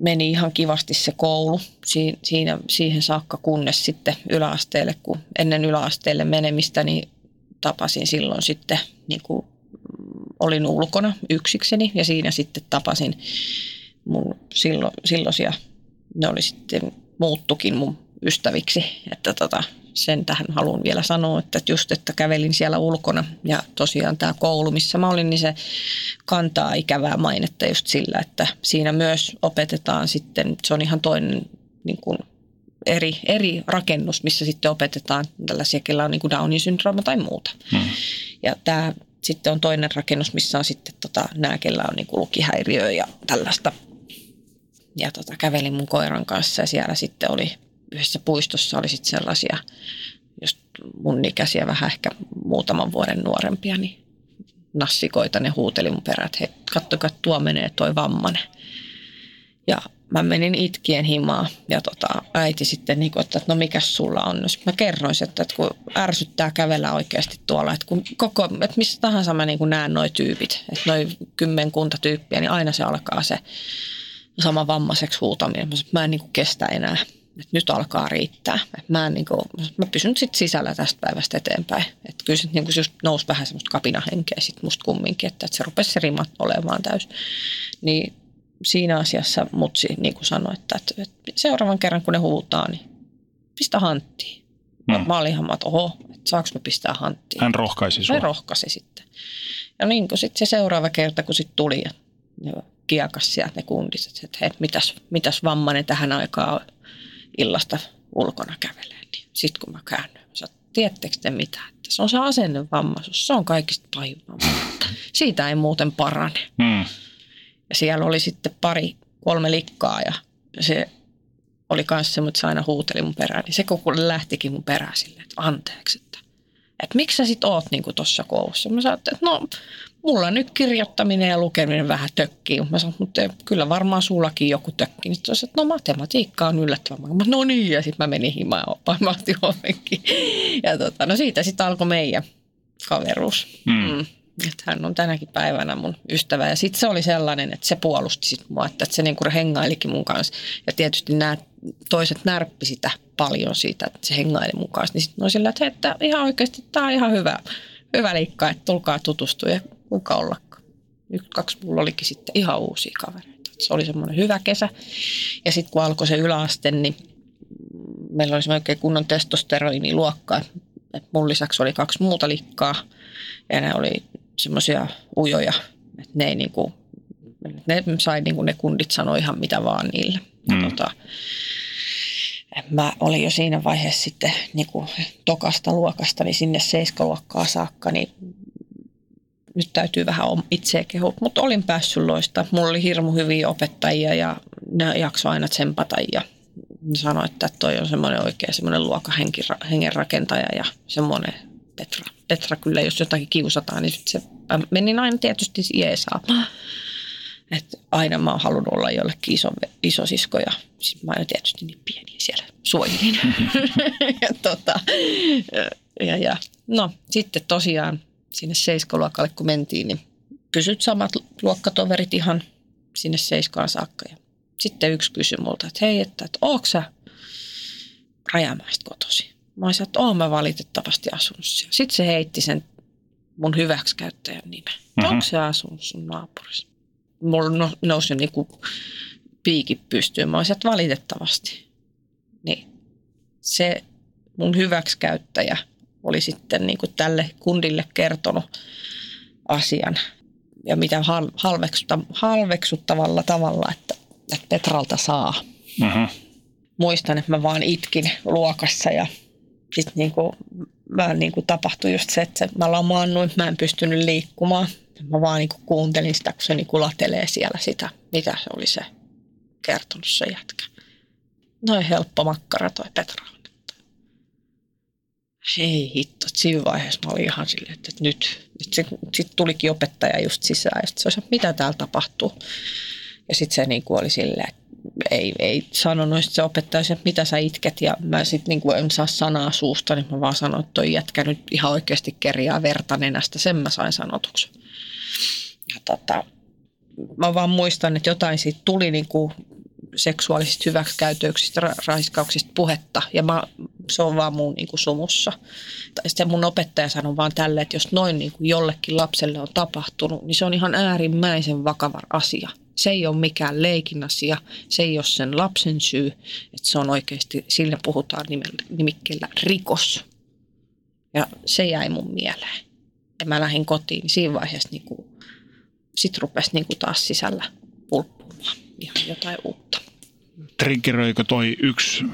meni ihan kivasti se koulu siinä, siihen saakka, kunnes sitten yläasteelle, kun ennen yläasteelle menemistä, niin tapasin silloin sitten, niin kuin olin ulkona yksikseni ja siinä sitten tapasin mun sillo, silloisia, ne oli sitten muuttukin mun ystäviksi, että tota, sen tähän haluan vielä sanoa, että just, että kävelin siellä ulkona ja tosiaan tämä koulu, missä mä olin, niin se kantaa ikävää mainetta just sillä, että siinä myös opetetaan sitten, se on ihan toinen niin kuin eri, eri rakennus, missä sitten opetetaan tällaisia, kellä on niin kuin Downin syndrooma tai muuta. Hmm. Ja tämä sitten on toinen rakennus, missä on sitten tota, nämä, kellä on niin kuin lukihäiriö ja tällaista. Ja tota, kävelin mun koiran kanssa ja siellä sitten oli yhdessä puistossa oli sitten sellaisia, just mun ikäisiä vähän ehkä muutaman vuoden nuorempia, niin nassikoita ne huuteli mun perään, että hei, kattokaa, tuo menee toi vammanen. Ja mä menin itkien himaa ja tota, äiti sitten, niin kuin, että no mikä sulla on. Mä kerroin että, että kun ärsyttää kävellä oikeasti tuolla, että, kun koko, että missä tahansa mä niin näen noi tyypit, että noin kymmenkunta tyyppiä, niin aina se alkaa se sama vammaiseksi huutaminen. Mä, mä en niin kuin kestä enää, että nyt alkaa riittää. Että mä, en, niin kuin, mä pysyn sitten sisällä tästä päivästä eteenpäin. Että kyllä se niin kuin just nousi vähän semmoista kapinahenkeä sitten musta kumminkin, että, että se rupesi se rimat olemaan täys. Niin siinä asiassa mutsi niin kuin sanoi, että, että seuraavan kerran kun ne huutaa, niin pistä hanttiin. Hmm. Mä olin ihan, että oho, että saanko mä pistää hanttiin. Hän rohkaisi sinua. Hän rohkaisi sitten. Ja niin kuin sitten se seuraava kerta, kun sitten tuli ja, ja kiekas sieltä ne kundit, että hei, mitäs, mitäs vammainen tähän aikaan illasta ulkona kävelee. Niin sitten kun mä käännyin, mä tiedättekö te mitä, että se on se asennevammaisuus, se on kaikista pahimmasta. Siitä ei muuten parane. Hmm. Siellä oli sitten pari, kolme likkaa ja se oli kanssa semmoinen, että se aina huuteli mun perään. Niin se koko lähtikin mun perään silleen, että anteeksi, että, että miksi sä sit oot niinku tuossa koulussa? Mä sanoin, että no mulla nyt kirjoittaminen ja lukeminen vähän tökkii. Mä sanoin, mutta kyllä varmaan sullakin joku tökkii. Sitten sanoin, että no matematiikka on yllättävän. Mä no niin, ja sitten mä menin himaan oppaan, mä Ja tota, no siitä sitten alkoi meidän kaveruus. Mm. Mm. Että hän on tänäkin päivänä mun ystävä. Ja sitten se oli sellainen, että se puolusti sit mua, että se niinku hengailikin mun kanssa. Ja tietysti nämä toiset närppi sitä paljon siitä, että se hengaili mun kanssa. Niin sitten sillä, että, että ihan oikeasti tämä on ihan hyvä, hyvä liikka, että tulkaa tutustua ja kuka ollakaan. Yksi, kaksi mulla olikin sitten ihan uusia kavereita. Se oli semmoinen hyvä kesä. Ja sitten kun alkoi se yläaste, niin meillä oli oikein kunnon testosteroiniluokka. Et mun lisäksi oli kaksi muuta likkaa ja ne oli semmoisia ujoja, että ne ei niinku, ne sai niinku ne kundit sanoa ihan mitä vaan niille. Mm. Tota, mä olin jo siinä vaiheessa sitten niinku tokasta luokasta niin sinne seiskaluokkaa saakka, niin nyt täytyy vähän itseä kehua, mutta olin päässyt loista. Mulla oli hirmu hyviä opettajia ja ne jaksoi aina tsempata ja sanoi, että toi on semmoinen oikein semmoinen luokahengen rakentaja ja semmoinen Petra. Petra kyllä, jos jotakin kiusataan, niin se meni aina tietysti jeesaa. Et aina mä oon halunnut olla jollekin iso, iso sisko ja sit mä aina tietysti niin pieni siellä suojelin. ja, tota, ja, ja, no sitten tosiaan sinne seiskaluokalle kun mentiin, niin pysyt samat luokkatoverit ihan sinne seiskaan saakka. Ja sitten yksi kysyi multa, että hei, että, että ootko sä Rajamäestä kotosi? Mä olisin, että oon mä valitettavasti asunut siellä. Sitten se heitti sen mun hyväksikäyttäjän nimen. Mm-hmm. Onko se asunut sun naapurissa? Mulla no, nousi niinku piikit pystyyn. Mä olisin, että valitettavasti. Niin se mun hyväksikäyttäjä oli sitten niinku tälle kundille kertonut asian. Ja mitä halveksuttavalla tavalla, että, että Petralta saa. Mm-hmm. Muistan, että mä vaan itkin luokassa ja sitten niin kuin, mä niin kuin tapahtui just se, että mä lamaannuin, mä en pystynyt liikkumaan. Mä vaan niin kuin kuuntelin sitä, kun se niin kuin latelee siellä sitä, mitä se oli se kertonut se jätkä. Noin helppo makkara toi Petra. Hei hitto, siinä vaiheessa mä olin ihan silleen, että nyt, sitten sit tulikin opettaja just sisään ja sitten se oli, mitä täällä tapahtuu. Ja sitten se niin kuin oli silleen, että ei, ei sanonut se opettaja, että mitä sä itket ja mä sitten niin en saa sanaa suusta, niin mä vaan sanoin, että toi jätkä nyt ihan oikeasti kerjaa verta nenästä, sen mä sain sanotuksi. Ja tota, mä vaan muistan, että jotain siitä tuli niin kuin seksuaalisista hyväksikäytöksistä, ra- raiskauksista puhetta ja mä, se on vaan mun niin kuin sumussa. Sitten mun opettaja sanoi vaan tälle, että jos noin niin kuin jollekin lapselle on tapahtunut, niin se on ihan äärimmäisen vakava asia – se ei ole mikään leikin asia, se ei ole sen lapsen syy, että se on oikeasti, sillä puhutaan nimikkeellä rikos. Ja se jäi mun mieleen. Ja mä lähdin kotiin, niin siinä vaiheessa niin kuin, sit rupesi niin kuin taas sisällä pulppumaan ihan jotain uutta. Triggeröikö toi yksi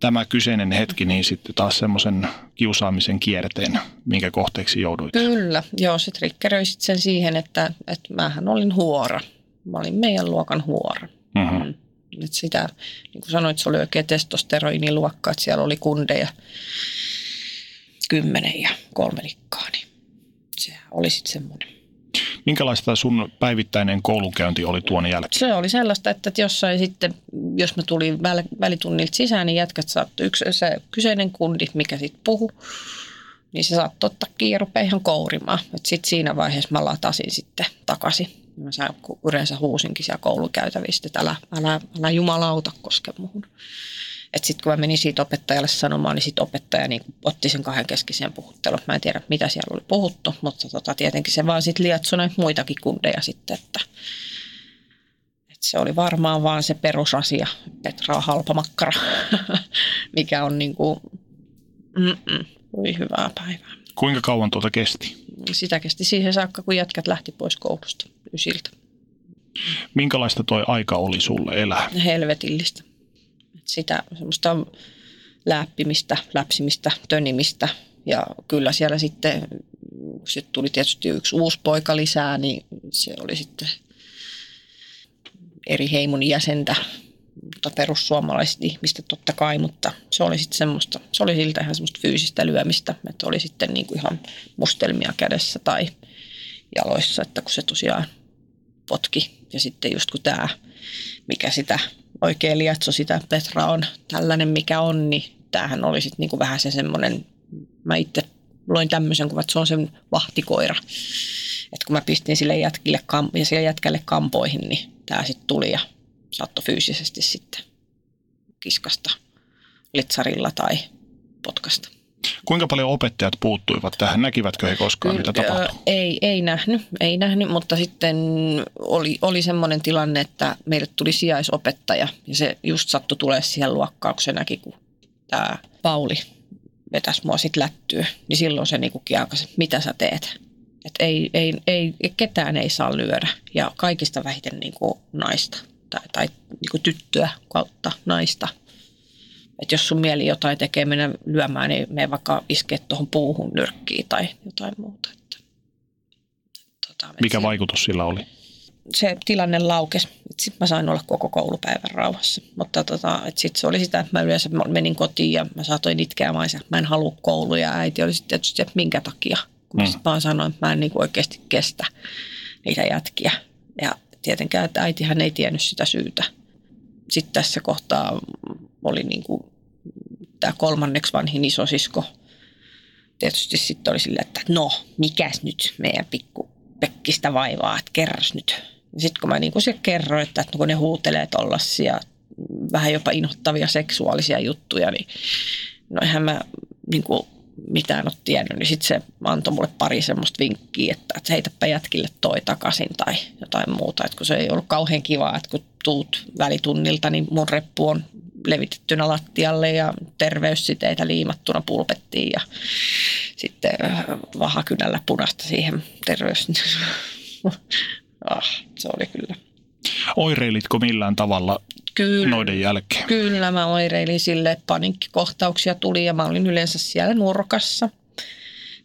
tämä kyseinen hetki, niin sitten taas semmoisen kiusaamisen kierteen, minkä kohteeksi jouduit? Kyllä, joo, se triggeröi sen siihen, että, että mähän olin huora Mä olin meidän luokan huora. Mm-hmm. Mm. Et sitä, niin kuin sanoit, se oli oikein testosteroiniluokka, että siellä oli kundeja kymmenen ja kolme likkaa, niin se oli sitten semmoinen. Minkälaista sun päivittäinen koulunkäynti oli tuon jälkeen? Se oli sellaista, että jossain sitten, jos mä tulin välitunnilta sisään, niin jätkät saattoi yksi se kyseinen kundi, mikä sitten puhu, niin se saattoi ottaa kiinni ja ihan kourimaan. Sitten siinä vaiheessa mä latasin sitten takaisin Mä yleensä huusinkin siellä koulukäytävistä, että älä, älä, älä jumalauta koske muuhun. Sitten kun mä menin siitä opettajalle sanomaan, niin sit opettaja niin otti sen kahden keskisen puhuttelun. Mä en tiedä, mitä siellä oli puhuttu, mutta tota, tietenkin se vaan sitten lietsoi muitakin kundeja sitten, että, että se oli varmaan vaan se perusasia, Petra on halpa makkara, mikä on niin kuin, voi hyvää päivää. Kuinka kauan tuota kesti? Sitä kesti siihen saakka, kun jätkät lähti pois koulusta ysiltä. Minkälaista toi aika oli sulle elää? Helvetillistä. Sitä semmoista läppimistä, läpsimistä, tönimistä ja kyllä siellä sitten, kun sitten tuli tietysti yksi uusi poika lisää, niin se oli sitten eri heimon jäsentä, mutta perussuomalaiset ihmistä totta kai, mutta se oli sitten semmoista, se oli siltä ihan semmoista fyysistä lyömistä, että oli sitten niin kuin ihan mustelmia kädessä tai jaloissa, että kun se tosiaan potki. Ja sitten just kun tämä, mikä sitä oikein lietso sitä Petra on tällainen mikä on, niin tämähän oli sitten niinku vähän se semmoinen, mä itse loin tämmöisen kuvan, että se on sen vahtikoira. että kun mä pistin sille jätkille kam- ja sille jätkälle kampoihin, niin tämä sitten tuli ja saattoi fyysisesti sitten kiskasta litsarilla tai potkasta. Kuinka paljon opettajat puuttuivat tähän? Näkivätkö he koskaan, mitä tapahtui? Ei, ei nähnyt, ei nähnyt, mutta sitten oli, oli semmoinen tilanne, että meille tuli sijaisopettaja ja se just sattui tulee siihen luokkaan, kun tämä Pauli vetäisi mua sitten lättyä, niin silloin se niinku kiakasi, että mitä sä teet. Että ei, ei, ei, ketään ei saa lyödä ja kaikista vähiten niinku naista tai, tai niinku tyttöä kautta naista. Että jos sun mieli jotain tekee mennä lyömään, niin me vaikka iskee tuohon puuhun nyrkkiin tai jotain muuta. Että, tota, et Mikä se, vaikutus sillä oli? se tilanne laukesi. Sitten mä sain olla koko koulupäivän rauhassa. Mutta tota, sitten se oli sitä, että mä yleensä menin kotiin ja mä saatoin itkeä mä olisin, että mä en halua kouluja. Ja äiti oli sitten tietysti, että minkä takia. Kun mä Mm. vaan sanoin, että mä en niinku oikeasti kestä niitä jätkiä. Ja tietenkään, että äitihän ei tiennyt sitä syytä. Sitten tässä kohtaa oli niinku tämä kolmanneksi vanhin isosisko. Tietysti sitten oli silleen, että no, mikäs nyt meidän pikku Pekkistä vaivaa, että kerras nyt. Sitten kun mä niin siellä kerroin, että, että kun ne huutelee tollasia vähän jopa inhottavia seksuaalisia juttuja, niin no eihän mä niin kuin mitään ole tiennyt, niin sitten se antoi mulle pari semmoista vinkkiä, että, että heitäpä jätkille toi takaisin tai jotain muuta. Että kun se ei ollut kauhean kivaa, että kun tuut välitunnilta, niin mun reppu on levitettynä lattialle ja terveyssiteitä liimattuna pulpettiin ja sitten äh, vahakynällä punasta siihen terveys... ah, se oli kyllä. Oireilitko millään tavalla Kyllä. noiden jälkeen? Kyllä mä oireilin sille, että paniikkikohtauksia tuli ja mä olin yleensä siellä nurkassa.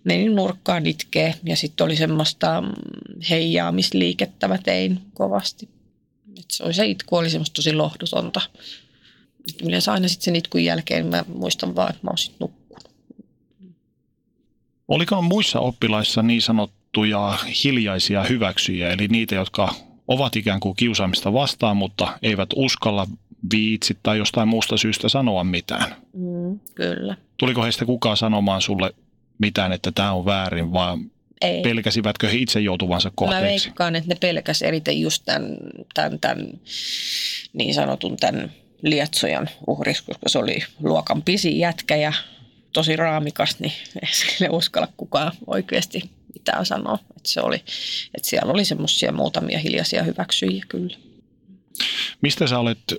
Menin nurkkaan itkee ja sitten oli semmoista mm, heijaamisliikettä mä tein kovasti. Et se, oli, se itku oli semmoista tosi lohdutonta. Et yleensä aina sitten sen itkun jälkeen mä muistan vaan, että mä oon sit nukkunut. Oliko muissa oppilaissa niin sanottuja hiljaisia hyväksyjiä, eli niitä, jotka ovat ikään kuin kiusaamista vastaan, mutta eivät uskalla viitsi tai jostain muusta syystä sanoa mitään? Mm, kyllä. Tuliko heistä kukaan sanomaan sulle mitään, että tämä on väärin, vai Ei. pelkäsivätkö he itse joutuvansa Mä kohteeksi? veikkaan, että ne pelkäs eriten just tämän, tämän, tämän niin sanotun tämän lietsojan uhriksi, koska se oli luokan pisin jätkä ja tosi raamikas, niin ei sille uskalla kukaan oikeasti mitään sanoa. Että se oli, että siellä oli semmoisia muutamia hiljaisia hyväksyjiä kyllä. Mistä sä olet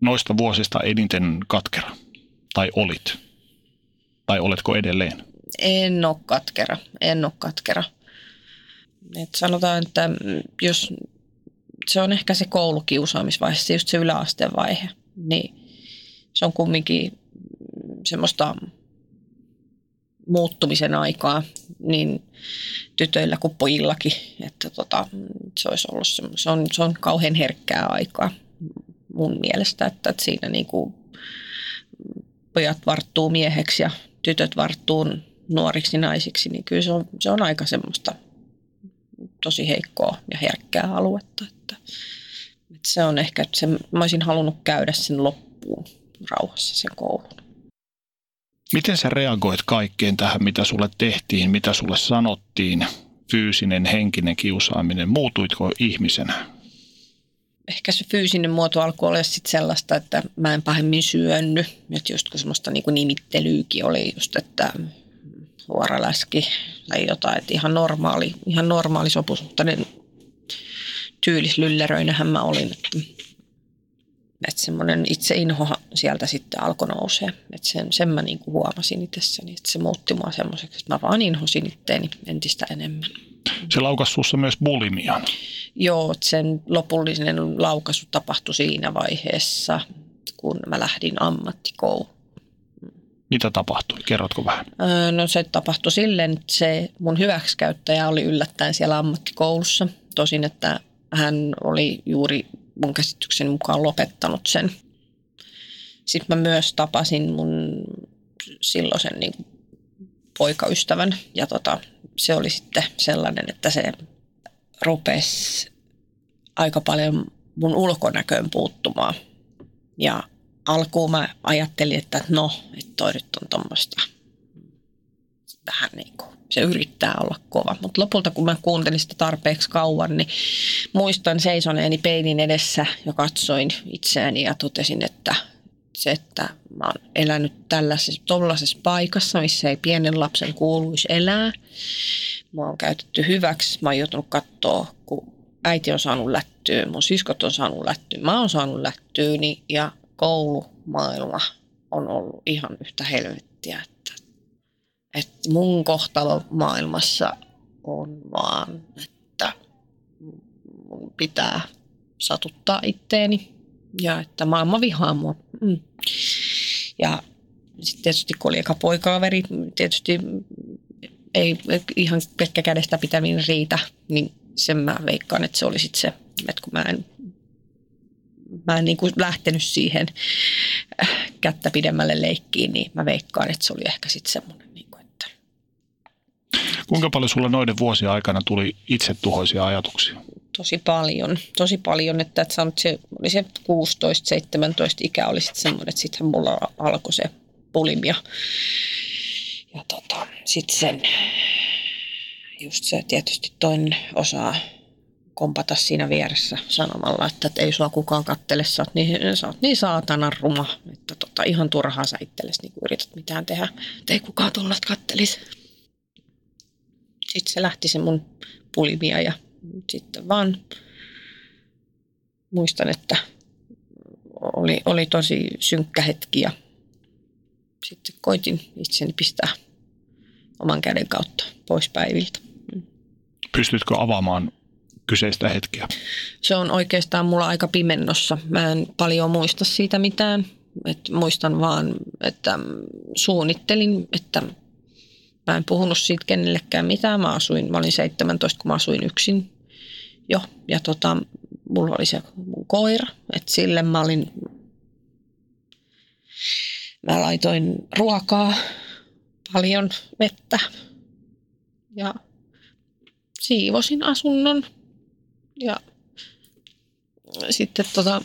noista vuosista eniten katkera? Tai olit? Tai oletko edelleen? En ole katkera, en ole katkera. Et sanotaan, että jos se on ehkä se koulukiusaamisvaihe, se just se yläasteen vaihe, niin se on kumminkin semmoista muuttumisen aikaa niin tytöillä kuin pojillakin, että tota, se olisi ollut se, se, on, se on kauhean herkkää aikaa mun mielestä, että, että siinä niin kuin pojat varttuu mieheksi ja tytöt varttuu nuoriksi naisiksi, niin kyllä se on, se on aika semmoista tosi heikkoa ja herkkää aluetta. Että, että se on ehkä, että se, mä olisin halunnut käydä sen loppuun rauhassa sen koulun. Miten sä reagoit kaikkeen tähän, mitä sulle tehtiin, mitä sulle sanottiin, fyysinen, henkinen kiusaaminen? Muutuitko ihmisenä? Ehkä se fyysinen muoto alkoi olla sitten sellaista, että mä en pahemmin syönnyt. Että just kun semmoista niin nimittelyykin oli just, että huoraläski tai jotain, että ihan normaali, ihan normaali sopusuhtainen tyylislylleröinähän mä olin. Että, että semmoinen itseinho sieltä sitten alkoi nousea. Että sen, sen mä niin kuin huomasin itsessäni, että se muutti mua semmoiseksi, että mä vaan inhosin itteeni entistä enemmän. Se laukasi sussa myös bulimian. Joo, että sen lopullinen laukaisu tapahtui siinä vaiheessa, kun mä lähdin ammattikouluun. Mitä tapahtui? Kerrotko vähän? Öö, No se tapahtui silleen, että se mun hyväksikäyttäjä oli yllättäen siellä ammattikoulussa. Tosin, että hän oli juuri mun käsityksen mukaan lopettanut sen. Sitten mä myös tapasin mun silloisen niin kuin poikaystävän ja tota, se oli sitten sellainen, että se rupesi aika paljon mun ulkonäköön puuttumaan. Ja alkuun mä ajattelin, että no, että toi nyt on tuommoista vähän niin kuin se yrittää olla kova. Mutta lopulta kun mä kuuntelin sitä tarpeeksi kauan, niin muistan seisoneeni peilin edessä ja katsoin itseäni ja totesin, että se, että mä oon elänyt tällaisessa tollaisessa paikassa, missä ei pienen lapsen kuuluisi elää. Mä oon käytetty hyväksi. Mä oon joutunut katsoa, kun äiti on saanut lättyä, mun siskot on saanut lättyä, mä oon saanut lättyyni ja koulumaailma on ollut ihan yhtä helvettiä. Että, mun kohtalo maailmassa on vaan, että mun pitää satuttaa itteeni ja että maailma vihaa mua. Mm. Ja sitten tietysti kun oli eka poikaveri, tietysti ei ihan pelkkä kädestä pitäminen riitä, niin sen mä veikkaan, että se oli sitten se, että kun mä en, mä en niin kuin lähtenyt siihen kättä pidemmälle leikkiin, niin mä veikkaan, että se oli ehkä sitten semmoinen. Kuinka paljon sulla noiden vuosien aikana tuli itse tuhoisia ajatuksia? Tosi paljon, tosi paljon, että, että se oli se 16-17 ikä oli sitten semmoinen, että sitten mulla alkoi se pulimia. Ja tota, sitten sen just se tietysti toinen osaa kompata siinä vieressä sanomalla, että, että ei sua kukaan kattele, sä oot niin, sä oot niin saatanan ruma, että tota, ihan turhaa sä itsellesi niin yrität mitään tehdä, että ei kukaan tuollaista kattelisi. Sitten se lähti se mun pulimia ja sitten vaan muistan, että oli, oli tosi synkkä hetki ja sitten koitin itseni pistää oman käden kautta pois päiviltä. Pystytkö avaamaan kyseistä hetkeä? Se on oikeastaan mulla aika pimennossa. Mä en paljon muista siitä mitään. Et muistan vaan, että suunnittelin, että mä en puhunut siitä kenellekään mitään. Mä, asuin, mä olin 17, kun mä asuin yksin jo. Ja tota, mulla oli se mun koira, että sille mä olin, mä laitoin ruokaa, paljon vettä ja siivosin asunnon ja sitten tota,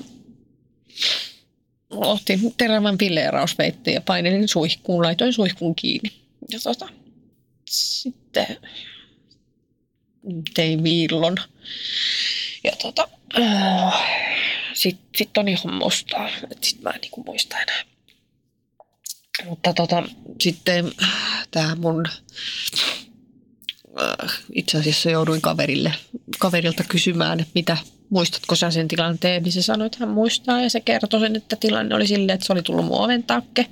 otin terävän pilleerausveitteen ja painelin suihkuun, laitoin suihkuun kiinni. Ja tota, sitten tein viillon. Ja tota, äh, sitten sit on ihan mustaa. Sitten mä en niinku muista enää. Mutta tota, sitten tämä mun äh, itse asiassa jouduin kaverille, kaverilta kysymään, että mitä, muistatko sä sen tilanteen, niin se sanoi, että hän muistaa ja se kertoi sen, että tilanne oli silleen, että se oli tullut mun oven takke,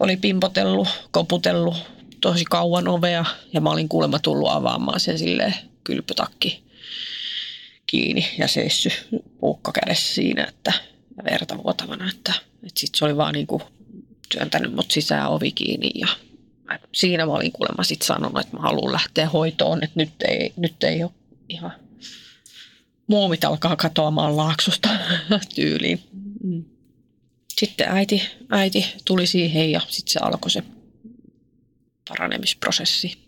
oli pimpotellut, koputellut tosi kauan ovea ja mä olin kuulemma tullut avaamaan sen silleen kylpytakki kiinni ja seissy puukka kädessä siinä, että ja verta vuotavana, että, että sitten se oli vaan niin kuin työntänyt mut sisään ovi kiinni ja siinä mä olin kuulemma sitten sanonut, että mä haluan lähteä hoitoon, että nyt ei, nyt ei ole ihan muumit alkaa katoamaan laaksosta tyyliin. Mm. Sitten äiti, äiti tuli siihen ja sitten se alkoi se paranemisprosessi.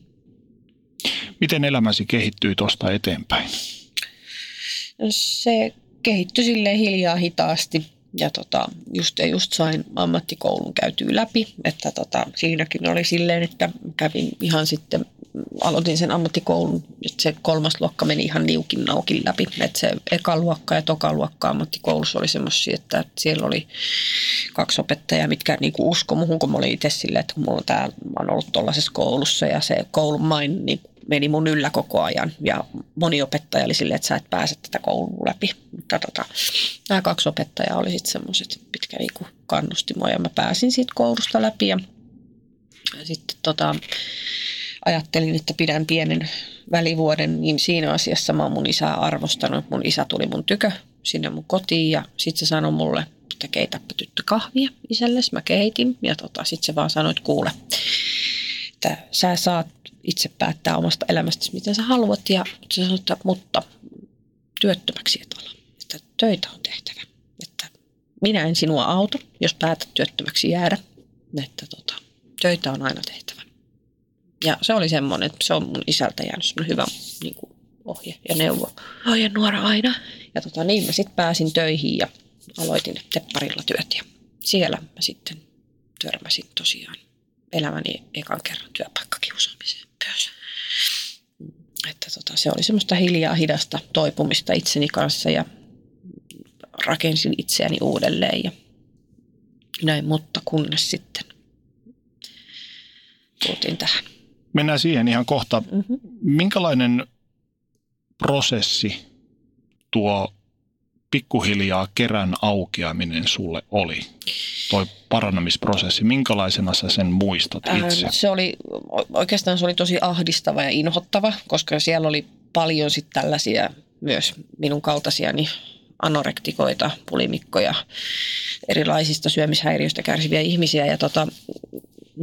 Miten elämäsi kehittyi tuosta eteenpäin? Se kehittyi sille hiljaa hitaasti ja tota, just, just sain ammattikoulun käytyä läpi, että tota, siinäkin oli silleen, että kävin ihan sitten, aloitin sen ammattikoulun, se kolmas luokka meni ihan niukin naukin läpi, että se eka luokka ja toka luokka ammattikoulussa oli semmoisia, että siellä oli kaksi opettajaa, mitkä niinku usko muhun, kun mä olin itse silleen, että mulla on tää, mä oon ollut tuollaisessa koulussa ja se koulun main niin meni mun yllä koko ajan. Ja moni opettaja oli silleen, että sä et pääse tätä koulua läpi. Mutta tota, nämä kaksi opettajaa oli sitten semmoiset, mitkä niinku kannusti mua ja mä pääsin siitä koulusta läpi. Ja sitten tota, ajattelin, että pidän pienen välivuoden, niin siinä asiassa mä oon mun isää arvostanut. Mun isä tuli mun tykö sinne mun kotiin ja sitten se sanoi mulle, että keitäpä tyttö kahvia isällesi. Mä keitin ja tota, sitten se vaan sanoi, että kuule, että sä saat itse päättää omasta elämästäsi, miten sä haluat. Ja se sanoi, että mutta työttömäksi et olla. Että töitä on tehtävä. Että minä en sinua auta, jos päätät työttömäksi jäädä. Että tota, töitä on aina tehtävä. Ja se oli semmoinen, että se on mun isältä jäänyt semmoinen hyvä niin kuin ohje ja neuvo. Ohje nuora aina. Ja tota, niin mä sitten pääsin töihin ja aloitin tepparilla työt. Ja siellä mä sitten törmäsin tosiaan elämäni ekan kerran työpaikkakiusaamiseen myös. että tota, se oli semmoista hiljaa hidasta toipumista itseni kanssa ja rakensin itseäni uudelleen ja näin, mutta kunnes sitten tultiin tähän. Mennään siihen ihan kohta. Mm-hmm. Minkälainen prosessi tuo pikkuhiljaa kerän aukeaminen sulle oli? Toi parannamisprosessi, minkälaisena sä sen muistat itse? Äh, se oli, oikeastaan se oli tosi ahdistava ja inhottava, koska siellä oli paljon sitten tällaisia myös minun kaltaisiani anorektikoita, pulimikkoja, erilaisista syömishäiriöistä kärsiviä ihmisiä. Ja tota,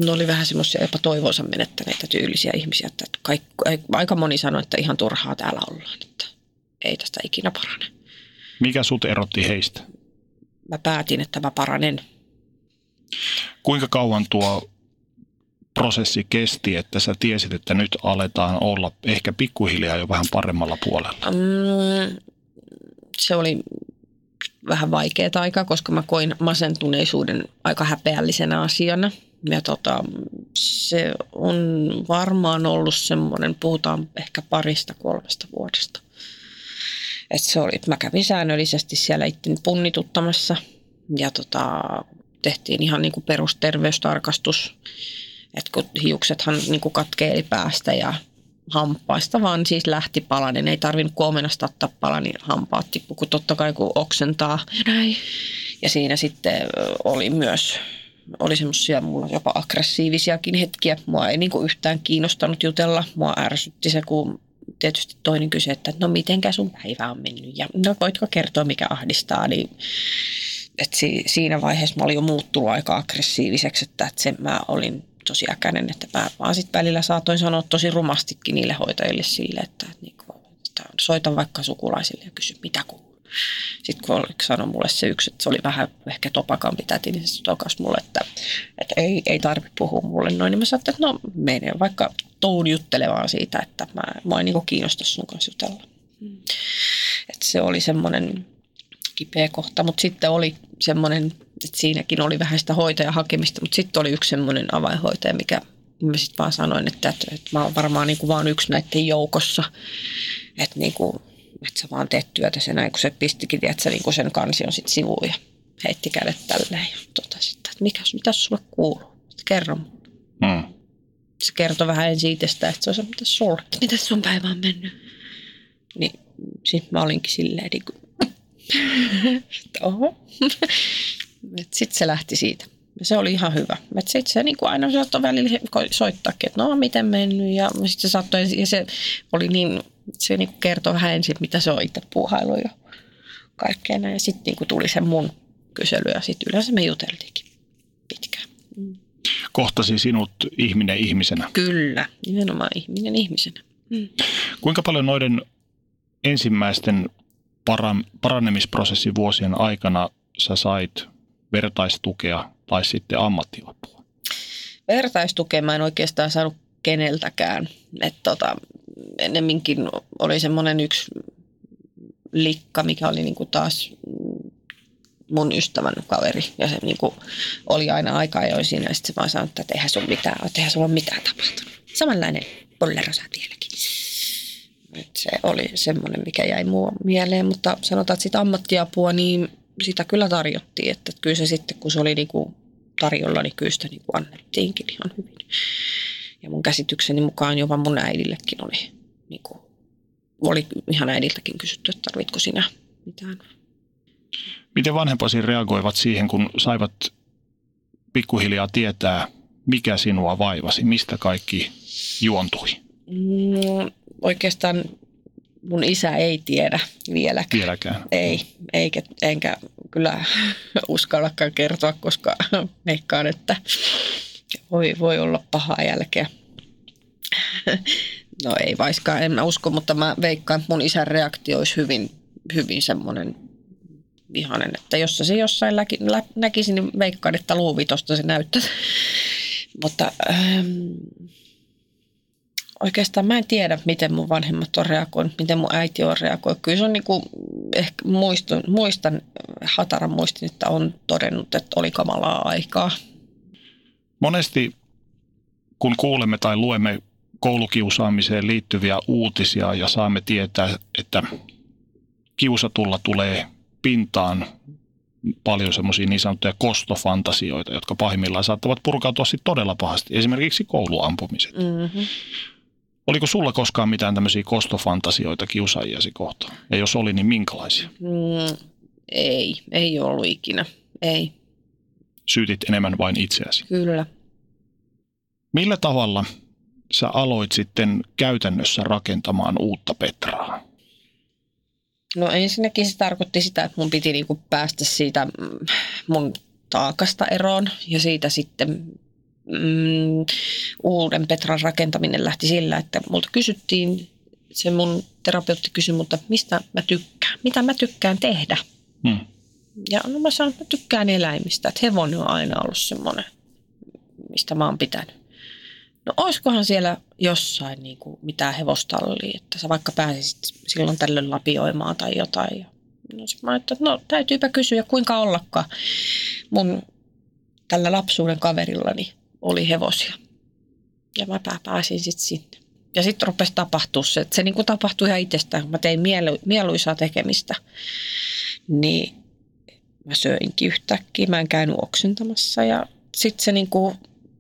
ne oli vähän semmoisia jopa toivonsa menettäneitä tyylisiä ihmisiä. Että kaikki, aika moni sanoi, että ihan turhaa täällä ollaan, että ei tästä ikinä parane. Mikä sut erotti heistä? Mä päätin, että mä paranen. Kuinka kauan tuo prosessi kesti, että sä tiesit, että nyt aletaan olla ehkä pikkuhiljaa jo vähän paremmalla puolella? Mm, se oli vähän vaikeaa aikaa, koska mä koin masentuneisuuden aika häpeällisenä asiana. Ja tota, se on varmaan ollut semmoinen, puhutaan ehkä parista kolmesta vuodesta. Et se oli, mä kävin säännöllisesti siellä itteni punnituttamassa ja tota, tehtiin ihan niin kuin perusterveystarkastus. Että kun hiuksethan niin kuin katkeeli päästä ja hampaista, vaan siis lähti palanen. Ei tarvinnut kuomenasta ottaa pala, niin hampaat tippu, kun totta kai kun oksentaa ja näin. Ja siinä sitten oli myös, oli semmoisia mulla jopa aggressiivisiakin hetkiä. Mua ei niinku yhtään kiinnostanut jutella. Mua ärsytti se, kun tietysti toinen kysyi, että no mitenkä sun päivä on mennyt ja no voitko kertoa mikä ahdistaa, niin että si, siinä vaiheessa mä olin jo muuttunut aika aggressiiviseksi, että, että sen mä olin tosi äkäinen, että mä vaan sitten välillä saatoin sanoa tosi rumastikin niille hoitajille sille, että, että, niin kuin, että soitan vaikka sukulaisille ja kysy mitä kuuluu. Sitten kun sanoi mulle se yksi, että se oli vähän ehkä topakampi täti, niin se tokas mulle, että, että ei, ei tarvitse puhua mulle noin. Niin mä sanoin, että no mene vaikka toun juttelemaan siitä, että mä, mä en niin kiinnosta sun kanssa jutella. Mm. Että se oli semmoinen kipeä kohta, mutta sitten oli semmoinen, että siinäkin oli vähän sitä hoitajan hakemista, mutta sitten oli yksi semmoinen avainhoitaja, mikä mä sitten vaan sanoin, että, että, että mä oon varmaan niin kuin vaan yksi näiden joukossa, että, niin kuin, että sä vaan teet työtä sen näin, kun se pistikin, tiedätkö, niin kuin sen kansion sitten sivuun ja heitti kädet tälleen ja totesi, että mikä, mitä sulle kuuluu, että kerro. Mm. Se kertoi vähän ensin itsestä, että se on se, mitä sulle, mitä sun päivä on mennyt. Niin sitten mä olinkin silleen, niin kuin, sitten se lähti siitä. Ja se oli ihan hyvä. Sitten se niin kuin aina saattoi välillä soittaakin, että no miten mennyt. Ja sitten se saattoi, ja se oli niin, se niin kuin kertoi vähän ensin, mitä se on itse puuhailu ja kaikkea näin. Ja sitten niin kuin tuli se mun kysely ja sitten yleensä me juteltiinkin pitkään. Mm. Kohtasi sinut ihminen ihmisenä. Kyllä, nimenomaan ihminen ihmisenä. Mm. Kuinka paljon noiden ensimmäisten paranemisprosessin vuosien aikana sä sait vertaistukea tai sitten ammattiapua? Vertaistukea mä en oikeastaan saanut keneltäkään. että tota, ennemminkin oli semmoinen yksi likka, mikä oli niinku taas mun ystävän kaveri. Ja se niinku oli aina aika ajoin siinä. Ja sitten se vaan sanoi, että eihän sun mitään, eihän sulla mitään tapahtunut. Samanlainen pollero sä vieläkin. Et se oli semmoinen, mikä jäi mua mieleen, mutta sanotaan, että sitä ammattiapua, niin sitä kyllä tarjottiin. Että kyllä se sitten, kun se oli niinku tarjolla, niin kyllä sitä niinku annettiinkin ihan hyvin. Ja mun käsitykseni mukaan jopa mun äidillekin oli, niinku, oli ihan äidiltäkin kysytty, että tarvitko sinä mitään. Miten vanhempasi reagoivat siihen, kun saivat pikkuhiljaa tietää, mikä sinua vaivasi, mistä kaikki juontui? Mm, oikeastaan mun isä ei tiedä vieläkään. Vieläkään. Ei, eikä, enkä kyllä uskallakaan kertoa, koska veikkaan, että voi, voi olla pahaa jälkeä. No ei vaiskaan, en mä usko, mutta mä veikkaan, että mun isän reaktio olisi hyvin, hyvin semmoinen vihanen, että jos se jossain läki, lä, näkisi, niin veikkaan, että luuvitosta se näyttää. mutta ähm, oikeastaan mä en tiedä, miten mun vanhemmat on reagoinut, miten mun äiti on reagoinut. Kyllä se on niin kuin, ehkä muistan, muistan, hataran muistin, että on todennut, että oli kamalaa aikaa. Monesti kun kuulemme tai luemme koulukiusaamiseen liittyviä uutisia ja saamme tietää, että kiusatulla tulee pintaan paljon semmoisia niin sanottuja kostofantasioita, jotka pahimmillaan saattavat purkautua sitten todella pahasti. Esimerkiksi kouluampumiset. Mm-hmm. Oliko sulla koskaan mitään tämmöisiä kostofantasioita kiusaajiasi kohtaan? Ja jos oli, niin minkälaisia? Mm, ei, ei ollut ikinä. Ei, Syytit enemmän vain itseäsi. kyllä. Millä tavalla sä aloit sitten käytännössä rakentamaan uutta Petraa? No ensinnäkin se tarkoitti sitä, että mun piti niinku päästä siitä mm, mun taakasta eroon ja siitä sitten mm, uuden Petran rakentaminen lähti sillä, että multa kysyttiin, se mun terapeutti kysyi multa, mistä mä tykkään, mitä mä tykkään tehdä. Hmm. Ja no mä sanoin, että mä tykkään eläimistä, että hevonen on aina ollut semmoinen, mistä mä oon pitänyt. No oiskohan siellä jossain niin kuin mitään hevostallia, että sä vaikka pääsisit silloin tällöin lapioimaan tai jotain. No sit mä että no täytyypä kysyä, kuinka ollakaan. Mun tällä lapsuuden kaverillani oli hevosia. Ja mä pää- pääsin sitten sinne. Ja sitten rupesi tapahtua se, että se niin kuin tapahtui ihan itsestään, kun mä tein mielu- mieluisaa tekemistä. Niin mä söinkin yhtäkkiä, mä en käynyt oksentamassa ja sitten se niinku,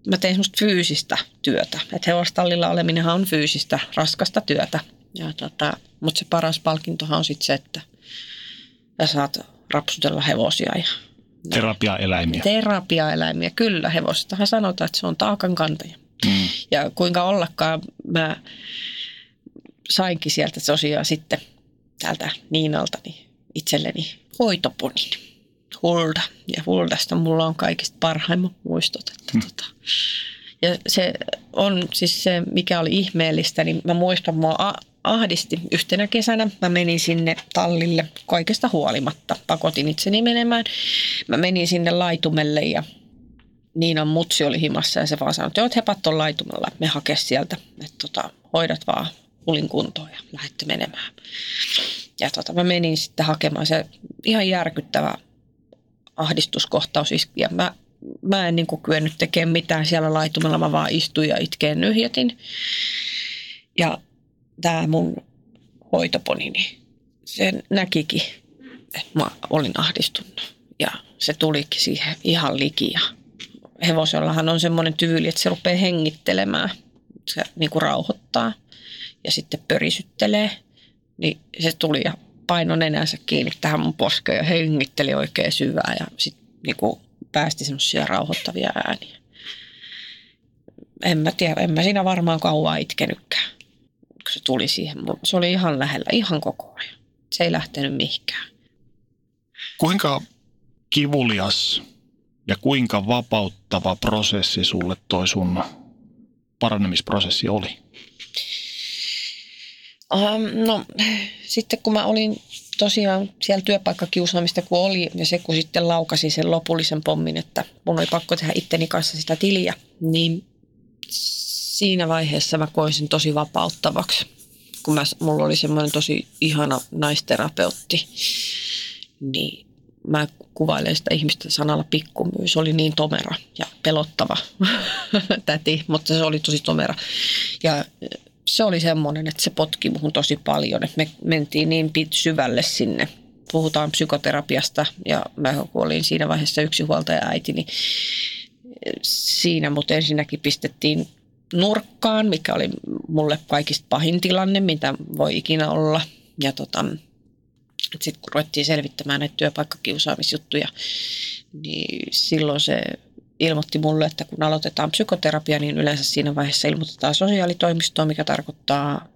mä tein semmoista fyysistä työtä. Että hevostallilla oleminenhan on fyysistä, raskasta työtä. Ja tota, mutta se paras palkintohan on sitten se, että sä saat rapsutella hevosia ja Terapiaeläimiä. terapiaeläimiä. Kyllä, hevosestahan sanotaan, että se on taakan kantaja. Mm. Ja kuinka ollakaan mä sainkin sieltä tosiaan sitten täältä Niinalta niin itselleni hoitoponin. Hulda. Ja Huldasta mulla on kaikista parhaimmat muistot. Että Hmm. tota. Ja se on siis se, mikä oli ihmeellistä, niin mä muistan, mua ahdisti yhtenä kesänä. Mä menin sinne tallille kaikesta huolimatta. Pakotin itseni menemään. Mä menin sinne laitumelle ja Niinan mutsi oli himassa ja se vaan sanoi, että joo, hepat on laitumella, me hake sieltä, että tota, hoidat vaan hulin kuntoon ja lähdette menemään. Ja tota, mä menin sitten hakemaan se ihan järkyttävä ahdistuskohtaus iski ja mä, mä en niin kyennyt tekemään mitään siellä laitumella, mä vaan istuin ja itkeen nyhjätin. Ja tämä mun hoitoponi, niin se näkikin, että mä olin ahdistunut. Ja se tulikin siihen ihan liki ja hevosellahan on semmoinen tyyli, että se rupeaa hengittelemään. Se niin rauhoittaa ja sitten pörisyttelee. Niin se tuli ja painoi nenänsä kiinni tähän mun poskeen ja hengitteli oikein syvää ja sitten niin kuin päästi semmoisia rauhoittavia ääniä. En mä tiedä, en mä siinä varmaan kauan itkenytkään, kun se tuli siihen. Se oli ihan lähellä, ihan koko ajan. Se ei lähtenyt mihinkään. Kuinka kivulias ja kuinka vapauttava prosessi sulle toi sun paranemisprosessi oli? Um, no sitten kun mä olin tosiaan siellä työpaikkakiusaamista kun oli ja se kun sitten laukasi sen lopullisen pommin, että mun oli pakko tehdä itteni kanssa sitä tiliä, niin siinä vaiheessa mä koin sen tosi vapauttavaksi. Kun mä, mulla oli semmoinen tosi ihana naisterapeutti, niin mä kuvailen sitä ihmistä sanalla pikkumyys. Se oli niin tomera ja pelottava täti, mutta se oli tosi tomera. Ja se oli semmoinen, että se potki muhun tosi paljon. Että me mentiin niin pit syvälle sinne. Puhutaan psykoterapiasta ja mä olin siinä vaiheessa yksinhuoltaja äiti, niin siinä mut ensinnäkin pistettiin nurkkaan, mikä oli mulle kaikista pahin tilanne, mitä voi ikinä olla. Ja tota, sitten kun ruvettiin selvittämään näitä työpaikkakiusaamisjuttuja, niin silloin se ilmoitti mulle, että kun aloitetaan psykoterapia, niin yleensä siinä vaiheessa ilmoitetaan sosiaalitoimistoon, mikä tarkoittaa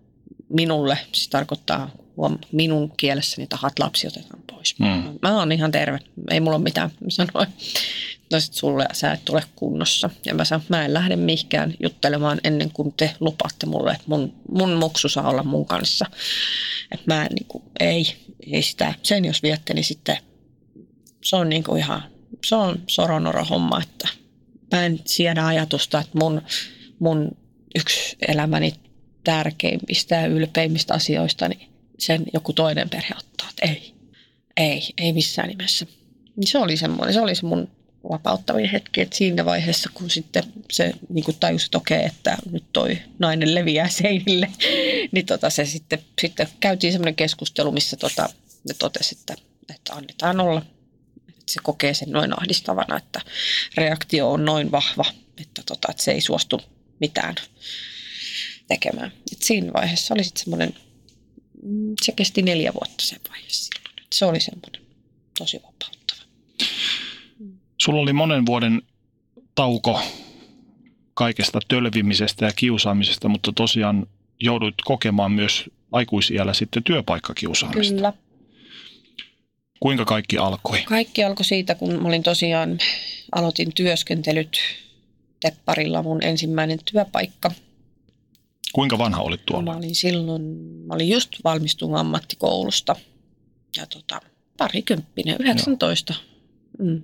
minulle, siis tarkoittaa huom, minun kielessäni, että hat lapsi otetaan pois. Mm. Mä oon ihan terve, ei mulla ole mitään. Mä sanoin, no sit sulle sä et tule kunnossa. Ja mä sanoin, mä en lähde mihinkään juttelemaan ennen kuin te lupaatte mulle, että mun, mun muksu saa olla mun kanssa. Että mä en niin kuin, ei, ei sitä, sen jos viette, niin sitten se on niin kuin ihan, se on soronoro homma, että mä en siedä ajatusta, että mun, mun yksi elämäni tärkeimmistä ja ylpeimmistä asioista, niin sen joku toinen perhe ottaa, että ei, ei, ei missään nimessä. Niin se oli semmoinen, se oli se mun vapauttavin hetki, että siinä vaiheessa, kun sitten se niin kuin tajusi, että okei, että nyt toi nainen leviää seinille, niin tota, se sitten, sitten käytiin semmoinen keskustelu, missä tota, ne totesi, että, että annetaan olla. Se kokee sen noin ahdistavana, että reaktio on noin vahva, että, tota, että se ei suostu mitään tekemään. Et siinä vaiheessa oli sitten semmoinen, mm, se kesti neljä vuotta se vaihe silloin. Et se oli semmoinen tosi vapauttava. Sulla oli monen vuoden tauko kaikesta tölvimisestä ja kiusaamisesta, mutta tosiaan joudut kokemaan myös aikuisiällä sitten työpaikkakiusaamista. Kyllä. Kuinka kaikki alkoi? Kaikki alkoi siitä, kun mä olin tosiaan, aloitin työskentelyt Tepparilla mun ensimmäinen työpaikka. Kuinka vanha olit Mä tuolla? olin silloin, mä olin just valmistunut ammattikoulusta ja tota, parikymppinen, 19, mm,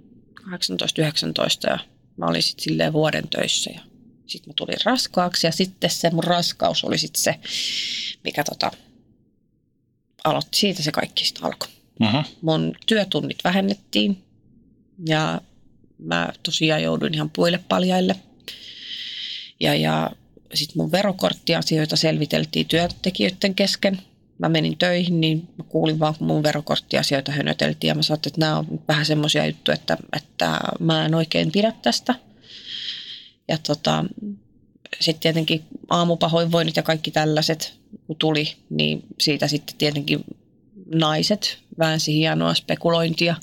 18, 19 ja mä olin sitten silleen vuoden töissä ja sitten mä tulin raskaaksi ja sitten se mun raskaus oli sitten se, mikä tota, aloitti, siitä se kaikki sitten alkoi. Uh-huh. mun työtunnit vähennettiin ja mä tosiaan jouduin ihan puille paljaille. Ja, ja sitten mun verokorttiasioita selviteltiin työntekijöiden kesken. Mä menin töihin, niin mä kuulin vaan, kun mun verokorttiasioita hönöteltiin ja mä sanoin, että nämä on vähän semmoisia juttuja, että, että mä en oikein pidä tästä. Ja tota, sitten tietenkin aamupahoinvoinnit ja kaikki tällaiset, kun tuli, niin siitä sitten tietenkin naiset väänsi hienoa spekulointia,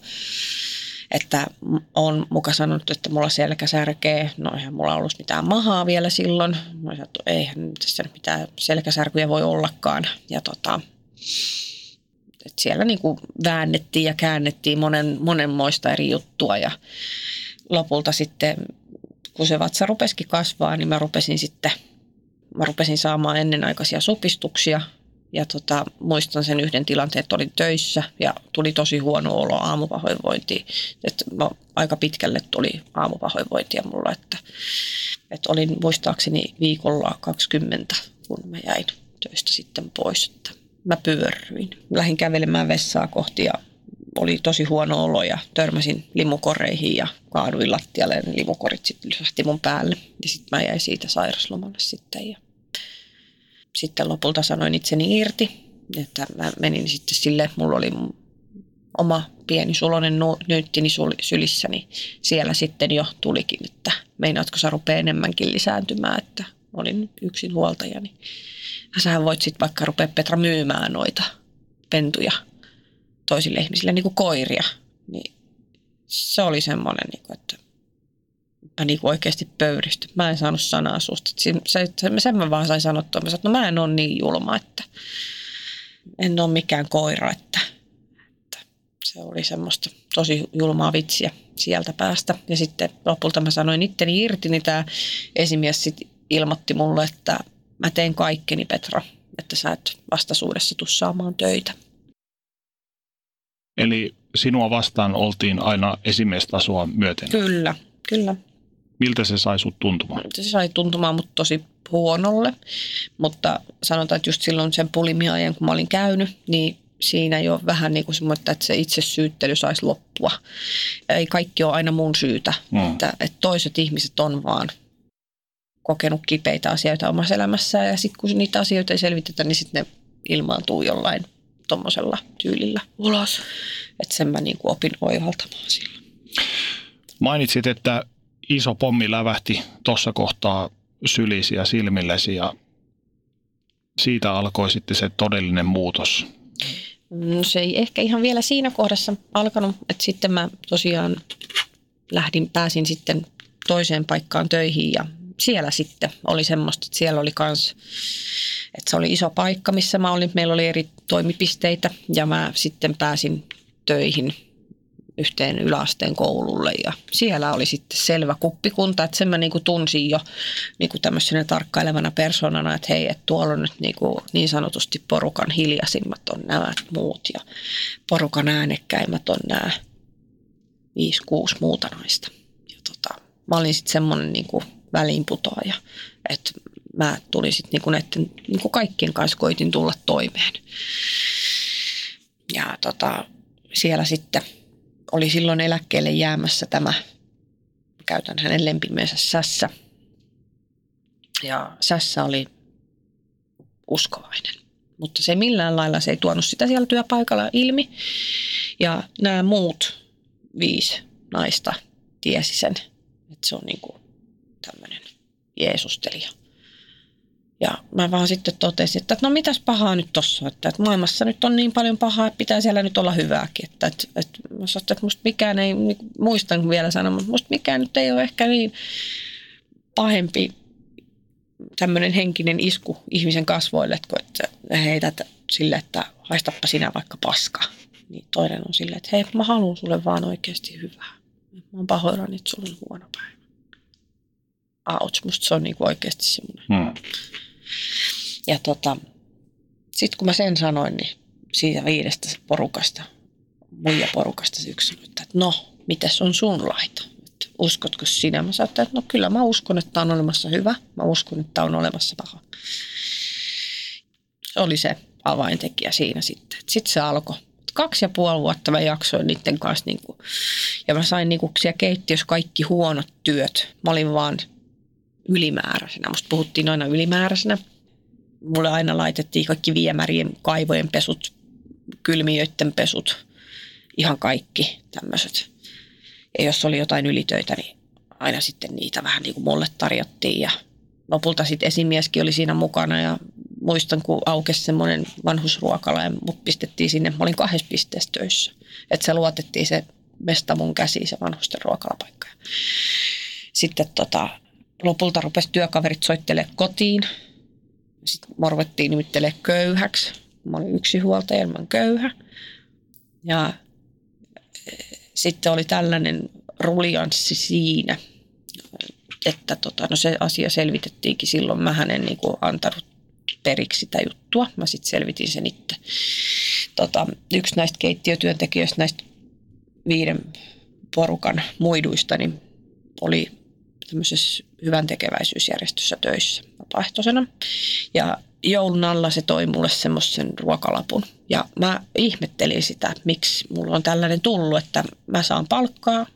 että on muka sanonut, että mulla selkä särkee. No eihän mulla ollut mitään mahaa vielä silloin. Mä sanoin, että eihän tässä mitään selkäsärkyjä voi ollakaan. Ja tota, että siellä niin kuin väännettiin ja käännettiin monen, monenmoista eri juttua ja lopulta sitten, kun se vatsa rupesikin kasvaa, niin mä rupesin sitten, mä rupesin saamaan ennenaikaisia supistuksia ja tota, muistan sen yhden tilanteen, että olin töissä ja tuli tosi huono olo aamupahoinvointiin. Että mä, aika pitkälle tuli aamupahoinvointia mulla, että, että olin muistaakseni viikolla 20, kun mä jäin töistä sitten pois. Että mä pyörryin. Lähdin kävelemään vessaa kohti ja oli tosi huono olo ja törmäsin limukoreihin ja kaaduin lattialle ja limukorit sitten lysähti mun päälle. Ja sitten mä jäin siitä sairaslomalle sitten ja sitten lopulta sanoin itseni irti, että mä menin sitten sille, mulla oli oma pieni sulonen nyyttini sylissä, niin siellä sitten jo tulikin, että meinaatko sä rupea enemmänkin lisääntymään, että olin yksin huoltaja, niin sähän voit sitten vaikka rupea Petra myymään noita pentuja toisille ihmisille niin kuin koiria, niin se oli semmoinen, niin kuin, että mä niin oikeasti pöyristyn. Mä en saanut sanaa susta. Se, se, sen mä vaan sain sanottua. Mä sanoin, että no mä en ole niin julma, että en ole mikään koira. Että, että se oli semmoista tosi julmaa vitsiä sieltä päästä. Ja sitten lopulta mä sanoin itteni irti, niin tämä esimies sitten ilmoitti mulle, että mä teen kaikkeni Petra, että sä et vastaisuudessa tuu saamaan töitä. Eli sinua vastaan oltiin aina esimiestasoa myöten. Kyllä, kyllä. Miltä se sai sut tuntumaan? se sai tuntumaan mut tosi huonolle, mutta sanotaan, että just silloin sen pulimiajan, kun mä olin käynyt, niin siinä jo vähän niin kuin semmoinen, että se itse syyttely saisi loppua. Ei kaikki ole aina mun syytä, Mm. että, että toiset ihmiset on vaan kokenut kipeitä asioita omassa elämässään ja sitten kun niitä asioita ei selvitetä, niin sitten ne ilmaantuu jollain tuommoisella tyylillä ulos. Että sen mä niin kuin opin oivaltamaan silloin. Mainitsit, että iso pommi lävähti tuossa kohtaa sylisi ja silmillesi ja siitä alkoi sitten se todellinen muutos. No se ei ehkä ihan vielä siinä kohdassa alkanut, että sitten mä tosiaan lähdin, pääsin sitten toiseen paikkaan töihin ja siellä sitten oli semmoista, että siellä oli kans, että se oli iso paikka, missä mä olin. Meillä oli eri toimipisteitä ja mä sitten pääsin töihin yhteen yläasteen koululle ja siellä oli sitten selvä kuppikunta, että sen mä niinku tunsin jo niinku tämmöisenä tarkkailevana persoonana, että hei, että tuolla on nyt niinku niin sanotusti porukan hiljaisimmat on nämä muut ja porukan äänekkäimmät on nämä viisi, kuusi muuta naista. Ja tota, mä olin sitten semmoinen niinku väliinputoaja, että mä tulin sitten niinku näiden niinku kaikkien kanssa koitin tulla toimeen. Ja tota, siellä sitten oli silloin eläkkeelle jäämässä tämä käytän hänen lempimensä Sässä. Ja Sässä oli uskovainen. Mutta se millään lailla se ei tuonut sitä siellä työpaikalla ilmi. Ja nämä muut viisi naista tiesi sen, että se on niin kuin tämmöinen Jeesustelija. Ja mä vaan sitten totesin, että no mitäs pahaa nyt tossa, että, että maailmassa nyt on niin paljon pahaa, että pitää siellä nyt olla hyvääkin. Että, että, että mä sanoin, että musta mikään ei, niin muistan vielä sanoa, mutta musta mikään nyt ei ole ehkä niin pahempi tämmöinen henkinen isku ihmisen kasvoille, että heität sille, että haistappa sinä vaikka paska. Niin toinen on silleen, että hei, mä haluan sulle vaan oikeasti hyvää. Mä oon pahoillani, että sulla on huono päivä. Auts, musta se on niinku oikeasti semmoinen. Hmm. Ja tota, sitten kun mä sen sanoin, niin siitä viidestä porukasta, muija porukasta se yksi sanoi, että no, mitäs on sun laita? Että uskotko sinä? Mä sanoin, että no kyllä mä uskon, että on olemassa hyvä. Mä uskon, että on olemassa paha. Se oli se avaintekijä siinä sitten. Sitten se alkoi. Kaksi ja puoli vuotta mä jaksoin niiden kanssa. Niin kuin, ja mä sain niin kuin siellä keittiössä kaikki huonot työt. Mä olin vaan ylimääräisenä. Musta puhuttiin aina ylimääräisenä. Mulle aina laitettiin kaikki viemärien, kaivojen pesut, kylmiöiden pesut, ihan kaikki tämmöiset. Ja jos oli jotain ylitöitä, niin aina sitten niitä vähän niin kuin mulle tarjottiin ja lopulta sitten esimieskin oli siinä mukana ja muistan, kun aukesi semmoinen vanhusruokala ja mut pistettiin sinne. Mä olin kahdessa pisteessä töissä. Että se luotettiin se mesta mun käsiin, se vanhusten ruokalapaikka. Sitten tota, lopulta rupesi työkaverit soittelemaan kotiin. Sitten morvettiin nimittelee köyhäksi. Mä olin yksi huoltaja ilman köyhä. Ja eh, sitten oli tällainen rulianssi siinä, että tota, no se asia selvitettiinkin silloin. Mä hänen niin kuin antanut periksi sitä juttua. Mä sitten selvitin sen itse. Tota, yksi näistä keittiötyöntekijöistä, näistä viiden porukan muiduista, niin oli tämmöisessä hyvän tekeväisyysjärjestössä töissä vapaaehtoisena. Ja joulun alla se toi mulle semmoisen ruokalapun. Ja mä ihmettelin sitä, miksi mulla on tällainen tullut, että mä saan palkkaa,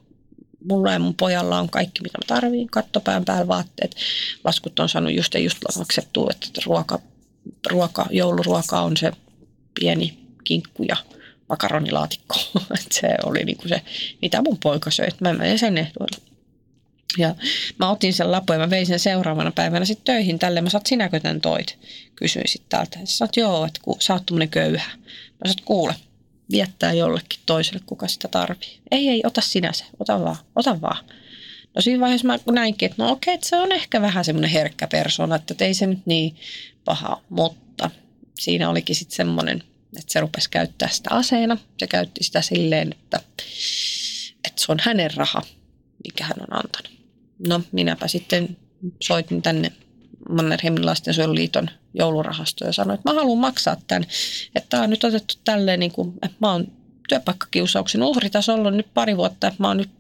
mulla ja mun pojalla on kaikki, mitä mä tarviin, kattopään päällä vaatteet. Laskut on saanut just ja just maksettua, että ruoka, ruoka, jouluruoka on se pieni kinkku ja makaronilaatikko. se oli niinku se, mitä mun poika söi. Mä en sen ehdoilla. Ja mä otin sen lapun ja mä vein sen seuraavana päivänä sitten töihin tälle. Mä sanoin, sinäkö tämän toit? Kysyin sitten täältä. Sä sanoit, joo, että ku, sä oot köyhä. Mä sanoin, kuule, viettää jollekin toiselle, kuka sitä tarvii. Ei, ei, ota sinä se, ota vaan, ota vaan. No siinä vaiheessa mä näinkin, että no okei, että se on ehkä vähän semmoinen herkkä persona, että ei se nyt niin paha, mutta siinä olikin sitten semmoinen, että se rupesi käyttää sitä aseena. Se käytti sitä silleen, että, että se on hänen raha, mikä hän on antanut. No minäpä sitten soitin tänne Mannerheimin lastensuojeluliiton joulurahastoon ja sanoin, että mä haluan maksaa tämän. Että tämä on nyt otettu tälleen, niin kuin, että mä oon työpaikkakiusauksen uhritasolla nyt pari vuotta, että mä oon nyt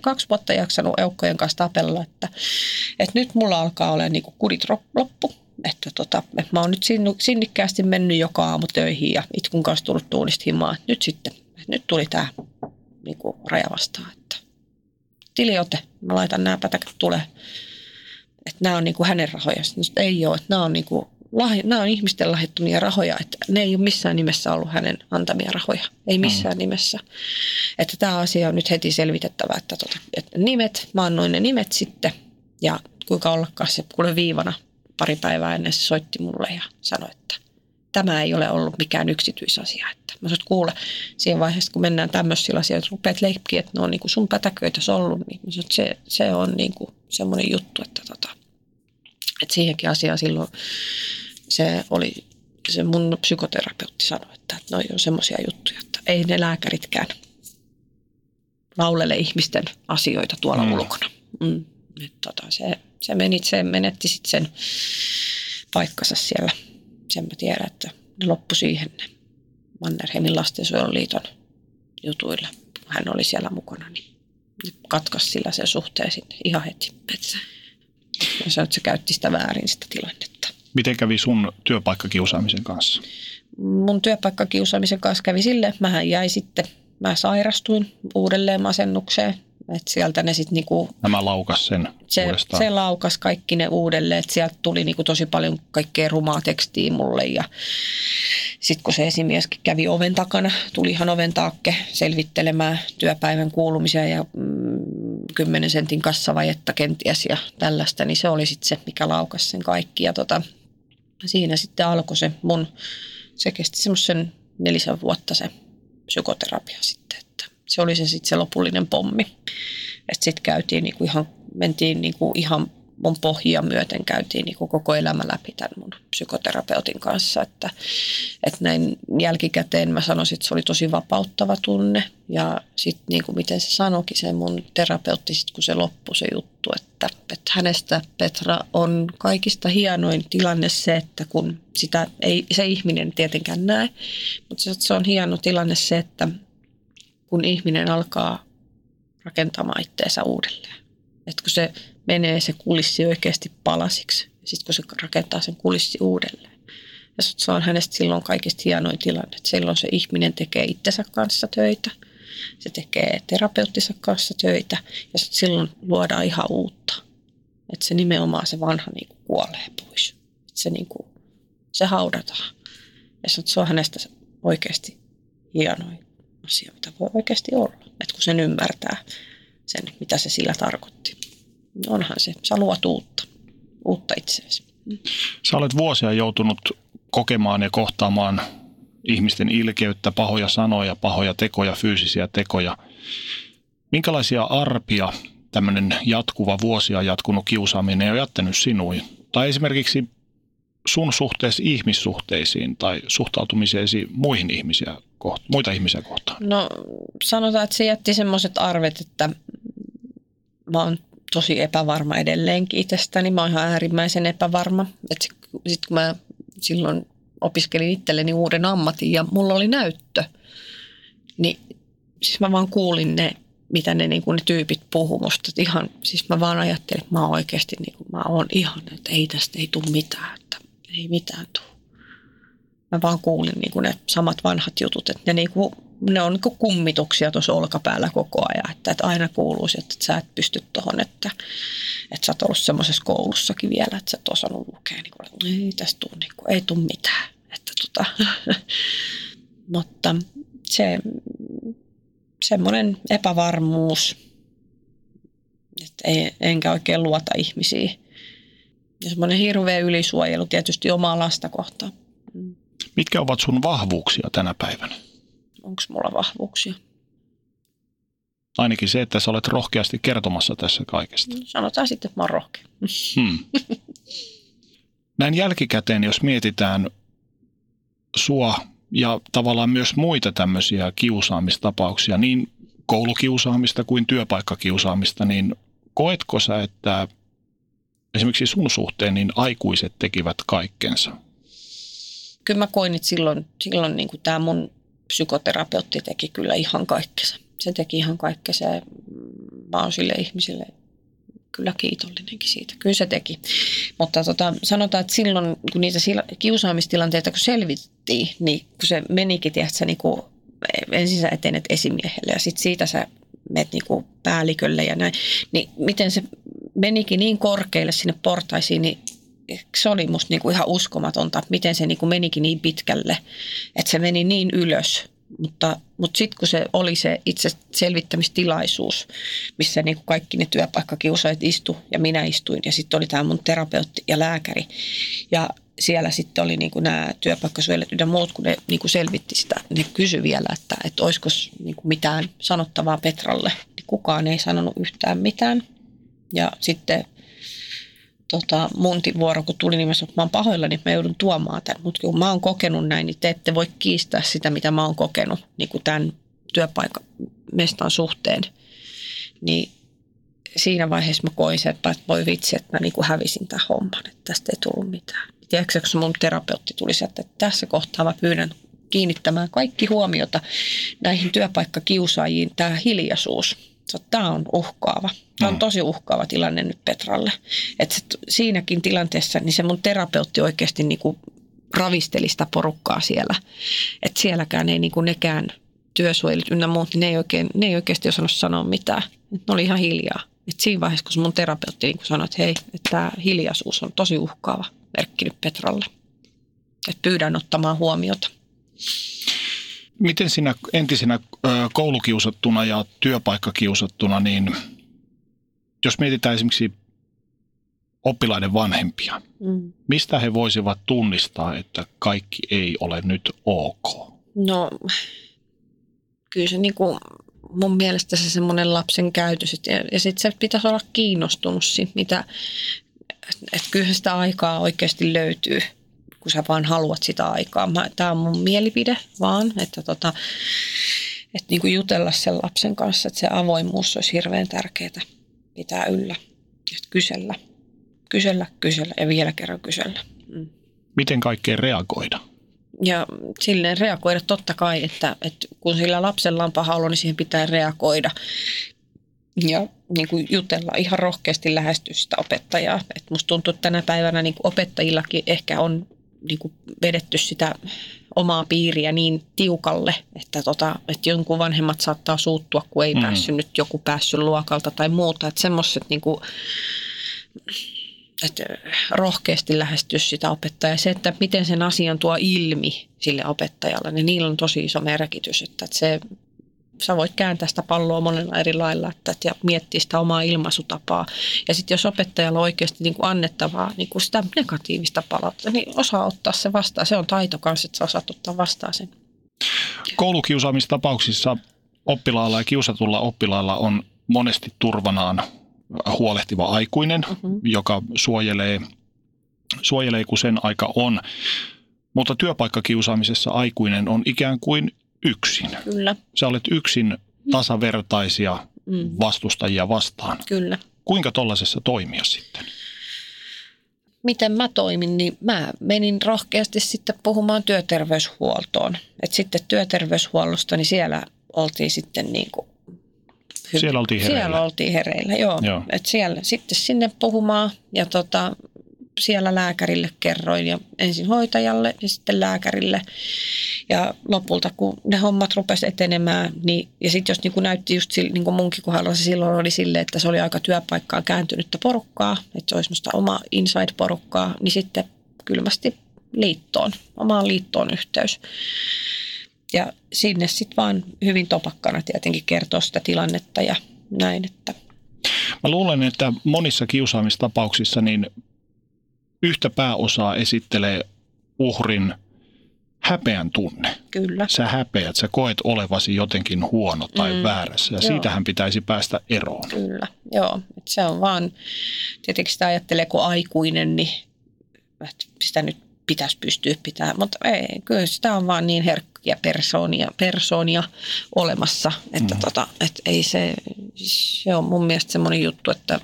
kaksi vuotta jaksanut eukkojen kanssa tapella, että, että nyt mulla alkaa olla niin kudit loppu. Että, tota, että mä oon nyt sinnikkäästi mennyt joka aamu töihin ja itkun kanssa tullut tuunista himaa. Nyt sitten, nyt tuli tämä niin raja vastaan, tiliote, mä laitan nämä pätäkät tulee. Että nämä on niin kuin hänen rahoja. Sitten ei ole, että nämä on, niin kuin, lahja, nämä on ihmisten lahjoittamia rahoja, että ne ei ole missään nimessä ollut hänen antamia rahoja. Ei mm. missään mm. nimessä. Että tämä asia on nyt heti selvitettävä, että, tota, että nimet, mä annoin ne nimet sitten ja kuinka ollakaan se kuule viivana pari päivää ennen se soitti mulle ja sanoi, että tämä ei ole ollut mikään yksityisasia. Että mä sanoin, kuule, siinä vaiheessa kun mennään tämmöisillä asioilla, että rupeat leikkiä, että ne on niin kuin sun pätäköitä ollut, niin mä sanoin, että se, se on niin kuin semmoinen juttu, että, tota, että siihenkin asiaan silloin se oli, se mun psykoterapeutti sanoi, että noi on semmoisia juttuja, että ei ne lääkäritkään laulele ihmisten asioita tuolla mm. ulkona. Mm. Et tota, se, se, meni, se menetti sitten sen paikkansa siellä sen mä tiedän, että ne loppu siihen ne Mannerheimin lastensuojeluliiton jutuilla. Kun hän oli siellä mukana, niin katkas sillä sen suhteen sitten ihan heti. Ja se, että se käytti sitä väärin sitä tilannetta. Miten kävi sun työpaikkakiusaamisen kanssa? Mun työpaikkakiusaamisen kanssa kävi sille, että mähän jäi sitten, mä sairastuin uudelleen masennukseen. Et sieltä ne sitten niinku, Nämä laukas sen se, uudestaan. se laukas kaikki ne uudelleen, että sieltä tuli niinku tosi paljon kaikkea rumaa tekstiä mulle ja sitten kun se esimieskin kävi oven takana, tuli ihan oven taakke selvittelemään työpäivän kuulumisia ja mm, 10 sentin kassavajetta kenties ja tällaista, niin se oli sitten se, mikä laukas sen kaikki. Ja tota, siinä sitten alkoi se mun, se kesti semmoisen nelisen vuotta se psykoterapia sitten, se oli se sitten se lopullinen pommi. Sitten käytiin niinku ihan, mentiin niinku ihan mun pohjia myöten käytiin niinku koko elämä läpi tämän mun psykoterapeutin kanssa, että, että näin jälkikäteen mä sanoisin, että se oli tosi vapauttava tunne ja sitten niinku miten se sanoikin se mun terapeutti sit kun se loppui se juttu, että, että hänestä Petra on kaikista hienoin tilanne se, että kun sitä ei se ihminen tietenkään näe, mutta se on hieno tilanne se, että kun ihminen alkaa rakentamaan itteensä uudelleen. Että kun se menee se kulissi oikeasti palasiksi, sitten kun se rakentaa sen kulissi uudelleen. Ja se on hänestä silloin kaikista hienoin tilanne, että silloin se ihminen tekee itsensä kanssa töitä, se tekee terapeuttinsa kanssa töitä ja silloin luodaan ihan uutta. Että se nimenomaan se vanha niin kuin kuolee pois. Että se, niin kuin, se haudataan. Ja se on hänestä oikeasti hienoin asia, mitä voi oikeasti olla. Että kun sen ymmärtää sen, mitä se sillä tarkoitti. Onhan se, sä luot uutta, uutta itseäsi. Sä olet vuosia joutunut kokemaan ja kohtaamaan ihmisten ilkeyttä, pahoja sanoja, pahoja tekoja, fyysisiä tekoja. Minkälaisia arpia tämmöinen jatkuva vuosia jatkunut kiusaaminen on jättänyt sinuun? Tai esimerkiksi sun suhteessa ihmissuhteisiin tai suhtautumiseesi muihin ihmisiä kohta, muita ihmisiä kohtaan? No sanotaan, että se jätti semmoiset arvet, että mä oon tosi epävarma edelleenkin itsestäni. Mä oon ihan äärimmäisen epävarma. Sitten kun mä silloin opiskelin itselleni uuden ammatin ja mulla oli näyttö, niin siis mä vaan kuulin ne, mitä ne, niin kuin ne tyypit puhuu musta. Ihan, siis mä vaan ajattelin, että mä oon oikeasti, niin kuin, mä oon ihan, että ei tästä ei tule mitään, että ei mitään tule. Mä vaan kuulin niin kuin ne samat vanhat jutut, että ne, niin kuin, ne on niin kuin kummituksia tuossa olkapäällä koko ajan, että, että aina kuuluu se, että sä et pysty tuohon, että, että sä oot ollut semmoisessa koulussakin vielä, että sä et osannut lukea, niin kuin, että ei tästä tule, niin kuin, ei tule mitään. Että tota, mutta se semmoinen epävarmuus, että ei, enkä oikein luota ihmisiin. Ja semmoinen hirveä ylisuojelu tietysti omaa lasta kohtaan. Mitkä ovat sun vahvuuksia tänä päivänä? Onko mulla vahvuuksia? Ainakin se, että sä olet rohkeasti kertomassa tässä kaikesta. Sanotaan sitten, että mä oon rohkea. Hmm. Näin jälkikäteen, jos mietitään sua ja tavallaan myös muita tämmöisiä kiusaamistapauksia, niin koulukiusaamista kuin työpaikkakiusaamista, niin koetko sä, että esimerkiksi sun suhteen niin aikuiset tekivät kaikkensa? Kyllä mä koin, että silloin, silloin niin tämä mun psykoterapeutti teki kyllä ihan kaikkensa. Se teki ihan kaikkensa ja mä oon sille ihmisille kyllä kiitollinenkin siitä. Kyllä se teki. Mutta tota, sanotaan, että silloin kun niitä kiusaamistilanteita kun selvittiin, niin kun se menikin, tiedätkö, niin kuin, ensin sä etenet esimiehelle ja sitten siitä sä menet niin kuin päällikölle ja näin, niin miten se menikin niin korkealle sinne portaisiin, niin se oli musta niin kuin ihan uskomatonta, miten se niin kuin menikin niin pitkälle, että se meni niin ylös. Mutta, mutta sitten kun se oli se itse selvittämistilaisuus, missä niin kuin kaikki ne työpaikkakiusaajat istu ja minä istuin ja sitten oli tämä mun terapeutti ja lääkäri. Ja siellä sitten oli niin kuin nämä työpaikkasuojelijat ja muut, kun ne niin kuin selvitti sitä, ne kysyi vielä, että, että olisiko niin kuin mitään sanottavaa Petralle. Kukaan ei sanonut yhtään mitään. Ja sitten tota, mun vuoro, kun tuli, niin mä sanoin, että mä oon pahoillani, että mä joudun tuomaan tämän. Mutta kun mä oon kokenut näin, niin te ette voi kiistää sitä, mitä mä oon kokenut niin kuin tämän työpaikan mestan suhteen. Niin siinä vaiheessa mä koin että voi vitsi, että mä niin kuin hävisin tämän homman, että tästä ei tullut mitään. Tiedätkö, kun mun terapeutti tuli että tässä kohtaa mä pyydän kiinnittämään kaikki huomiota näihin työpaikkakiusaajiin, tämä hiljaisuus. Tämä on uhkaava. Tämä on tosi uhkaava tilanne nyt Petralle. Että siinäkin tilanteessa niin se mun terapeutti oikeasti niin kuin ravisteli sitä porukkaa siellä. Että sielläkään ei niin kuin nekään työsuojelut ynnä muut, niin ne ei, oikein, ne ei oikeasti osannut sanoa mitään. Et ne oli ihan hiljaa. Et siinä vaiheessa, kun mun terapeutti niin sanoi, että hei, että tämä hiljaisuus on tosi uhkaava merkki nyt Petralle. Että pyydän ottamaan huomiota. Miten sinä entisenä koulukiusattuna ja työpaikkakiusattuna, niin jos mietitään esimerkiksi oppilaiden vanhempia, mm. mistä he voisivat tunnistaa, että kaikki ei ole nyt ok? No, kyllä se niin kuin mun mielestä se semmoinen lapsen käytös, ja, ja sitten se pitäisi olla kiinnostunut siitä, mitä, että kyllähän sitä aikaa oikeasti löytyy, kun sä vaan haluat sitä aikaa. Tämä on mun mielipide vaan, että tota, että niin kuin jutella sen lapsen kanssa, että se avoimuus olisi hirveän tärkeää pitää yllä. Että kysellä, kysellä, kysellä ja vielä kerran kysellä. Mm. Miten kaikkeen reagoida? Ja silleen reagoida totta kai, että, että kun sillä lapsella on paha olo, niin siihen pitää reagoida. Ja niin kuin jutella ihan rohkeasti lähestyä sitä opettajaa. Et musta tuntuu, että tänä päivänä niin kuin opettajillakin ehkä on niin kuin vedetty sitä omaa piiriä niin tiukalle, että, tota, että jonkun vanhemmat saattaa suuttua, kun ei mm. päässyt nyt joku päässyt luokalta tai muuta. Että semmoiset niin kuin, että rohkeasti lähestyä sitä opettajaa. Se, että miten sen asian tuo ilmi sille opettajalle, niin niillä on tosi iso merkitys. Että, että se, sä voit kääntää sitä palloa monella eri lailla että, ja miettiä sitä omaa ilmaisutapaa. Ja sitten jos opettajalla on oikeasti niin kuin annettavaa niin kuin sitä negatiivista palautetta, niin osaa ottaa se vastaan. Se on taito kanssa, että sä osaat ottaa vastaan sen. Koulukiusaamistapauksissa oppilaalla ja kiusatulla oppilaalla on monesti turvanaan huolehtiva aikuinen, mm-hmm. joka suojelee, suojelee, kun sen aika on. Mutta työpaikkakiusaamisessa aikuinen on ikään kuin yksin. Kyllä. Sä olet yksin tasavertaisia mm. vastustajia vastaan. Kyllä. Kuinka tollaisessa toimia sitten? Miten mä toimin, niin mä menin rohkeasti sitten puhumaan työterveyshuoltoon. Et sitten työterveyshuollosta, niin siellä oltiin sitten niin kuin hyvin. Siellä oltiin hereillä. Siellä oltiin hereillä, joo. joo. Et siellä sitten sinne puhumaan ja tota, siellä lääkärille kerroin ja ensin hoitajalle ja sitten lääkärille. Ja lopulta, kun ne hommat rupesivat etenemään, niin, ja sitten jos niin kuin näytti just niin kuin munkin kohdalla, se silloin oli sille, että se oli aika työpaikkaa kääntynyttä porukkaa, että se olisi musta oma inside-porukkaa, niin sitten kylmästi liittoon, omaan liittoon yhteys ja sinne sitten vaan hyvin topakkana tietenkin kertoo sitä tilannetta ja näin. Että. Mä luulen, että monissa kiusaamistapauksissa niin yhtä pääosaa esittelee uhrin häpeän tunne. Kyllä. Sä häpeät, sä koet olevasi jotenkin huono tai mm, väärässä ja joo. siitähän pitäisi päästä eroon. Kyllä, joo. Et se on vaan, tietenkin sitä ajattelee kun aikuinen, niin että sitä nyt pitäisi pystyä pitämään, mutta ei, kyllä sitä on vaan niin herkkiä persoonia, persoonia olemassa, että mm. tota, et ei se, se on mun mielestä semmoinen juttu, että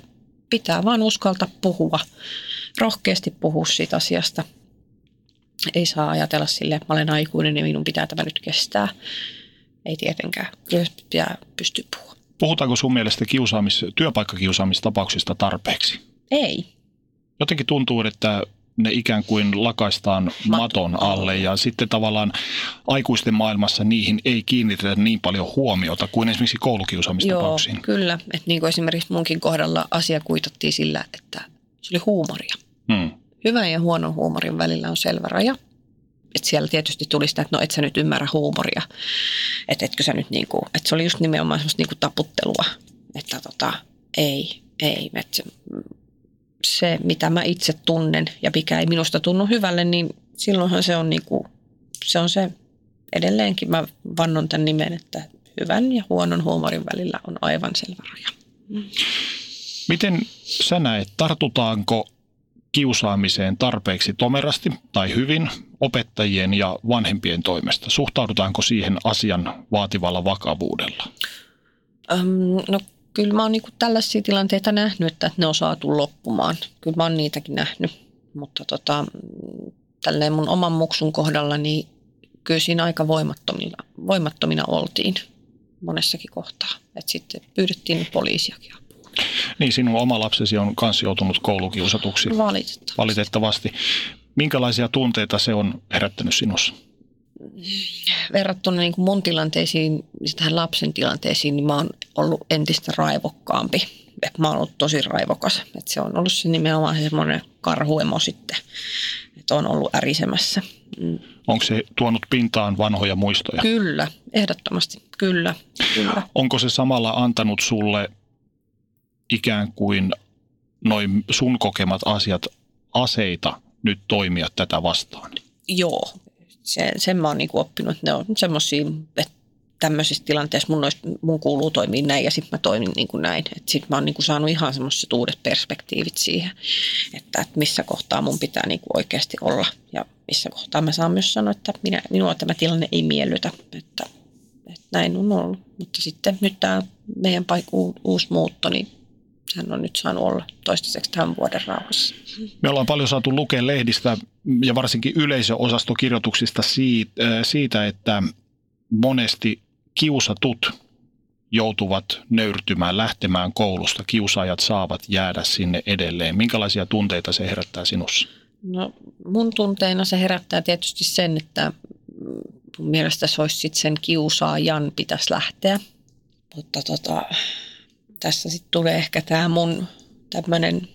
pitää vaan uskalta puhua, rohkeasti puhua siitä asiasta. Ei saa ajatella että mä olen aikuinen ja minun pitää tämä nyt kestää. Ei tietenkään, kyllä pitää pystyä puhua. Puhutaanko sun mielestä kiusaamis, työpaikkakiusaamistapauksista tarpeeksi? Ei. Jotenkin tuntuu, että ne ikään kuin lakaistaan maton alle ja sitten tavallaan aikuisten maailmassa niihin ei kiinnitetä niin paljon huomiota kuin esimerkiksi koulukiusaamistapauksiin. Joo, kyllä. Että niin kuin esimerkiksi munkin kohdalla asia kuitattiin sillä, että se oli huumoria. Hmm. Hyvän ja huonon huumorin välillä on selvä raja. Että siellä tietysti tuli sitä, että no et sä nyt ymmärrä huumoria. Että etkö sä nyt niin kuin, että se oli just nimenomaan semmoista niin kuin taputtelua. Että tota, ei, ei. Että se, mitä mä itse tunnen ja mikä ei minusta tunnu hyvälle, niin silloinhan se on, niinku, se, on se edelleenkin. Mä vannon tämän nimen, että hyvän ja huonon huumorin välillä on aivan selvä raja. Mm. Miten sä näet, tartutaanko kiusaamiseen tarpeeksi tomerasti tai hyvin opettajien ja vanhempien toimesta? Suhtaudutaanko siihen asian vaativalla vakavuudella? Öm, no kyllä mä oon niinku tällaisia tilanteita nähnyt, että ne on saatu loppumaan. Kyllä mä oon niitäkin nähnyt, mutta tota, tälleen mun oman muksun kohdalla, niin kyllä siinä aika voimattomina, voimattomina oltiin monessakin kohtaa. Että sitten pyydettiin poliisiakin. Niin, sinun oma lapsesi on myös joutunut koulukiusatuksi. Valitettavasti. Valitettavasti. Minkälaisia tunteita se on herättänyt sinussa? verrattuna niin kuin mun tilanteisiin, siis tähän lapsen tilanteisiin, niin mä oon ollut entistä raivokkaampi. Et mä oon ollut tosi raivokas. Et se on ollut se nimenomaan semmoinen karhuemo sitten, että on ollut ärisemässä. Mm. Onko se tuonut pintaan vanhoja muistoja? Kyllä, ehdottomasti, kyllä, kyllä. Onko se samalla antanut sulle ikään kuin noin sun kokemat asiat aseita nyt toimia tätä vastaan? Joo, se, sen mä oon niin oppinut, ne on semmoisia, että tämmöisessä tilanteessa mun, olisi, mun kuuluu toimia näin ja sitten mä toimin niin kuin näin. Sitten mä oon niin kuin saanut ihan semmoiset uudet perspektiivit siihen, että, että missä kohtaa mun pitää niin kuin oikeasti olla ja missä kohtaa mä saan myös sanoa, että minä, minua tämä tilanne ei miellytä, että, että näin on ollut. Mutta sitten nyt tämä meidän paikku, uusi muutto, niin hän on nyt saanut olla toistaiseksi tämän vuoden rauhassa. Me ollaan paljon saatu lukea lehdistä ja varsinkin yleisöosastokirjoituksista siitä, siitä että monesti kiusatut joutuvat nöyrtymään, lähtemään koulusta. Kiusaajat saavat jäädä sinne edelleen. Minkälaisia tunteita se herättää sinussa? No mun tunteina se herättää tietysti sen, että mun mielestä se olisi sen kiusaajan pitäisi lähteä. Mutta tota, tässä sitten tulee ehkä tämä mun tämmöinen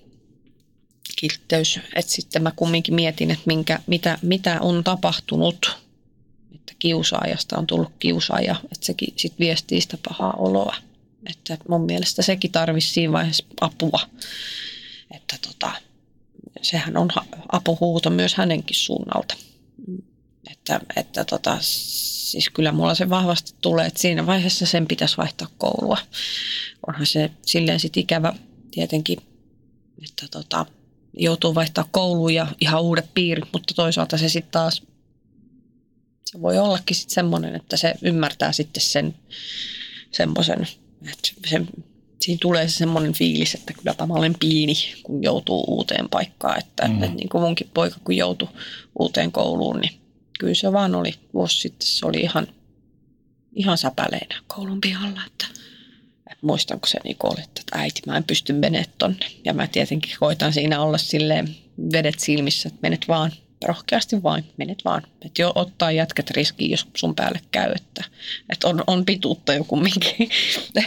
kiltteys, että sitten mä kumminkin mietin, että minkä, mitä, mitä on tapahtunut, että kiusaajasta on tullut kiusaaja, että sekin sitten viestii sitä pahaa oloa. Että mun mielestä sekin tarvisi siinä vaiheessa apua, että tota, sehän on apuhuuto myös hänenkin suunnalta. Että, että tota, siis kyllä mulla se vahvasti tulee, että siinä vaiheessa sen pitäisi vaihtaa koulua. Onhan se silleen sit ikävä tietenkin, että tota, joutuu vaihtaa kouluun ja ihan uudet piirit, mutta toisaalta se sitten taas, se voi ollakin sitten semmoinen, että se ymmärtää sitten sen semmoisen, että se, siinä tulee se semmoinen fiilis, että kylläpä mä olen piini, kun joutuu uuteen paikkaan. Että, mm. että niin kuin munkin poika, kun joutui uuteen kouluun, niin kyllä se vaan oli vuosi sitten, se oli ihan, ihan säpäleinä koulun pihalla, että, että muistanko se niin oli, että äiti mä en pysty menemään tonne. Ja mä tietenkin koitan siinä olla silleen vedet silmissä, että menet vaan, rohkeasti vain, menet vaan. Että jo ottaa jatket riskiin, jos sun päälle käy, että, että on, on pituutta jo kumminkin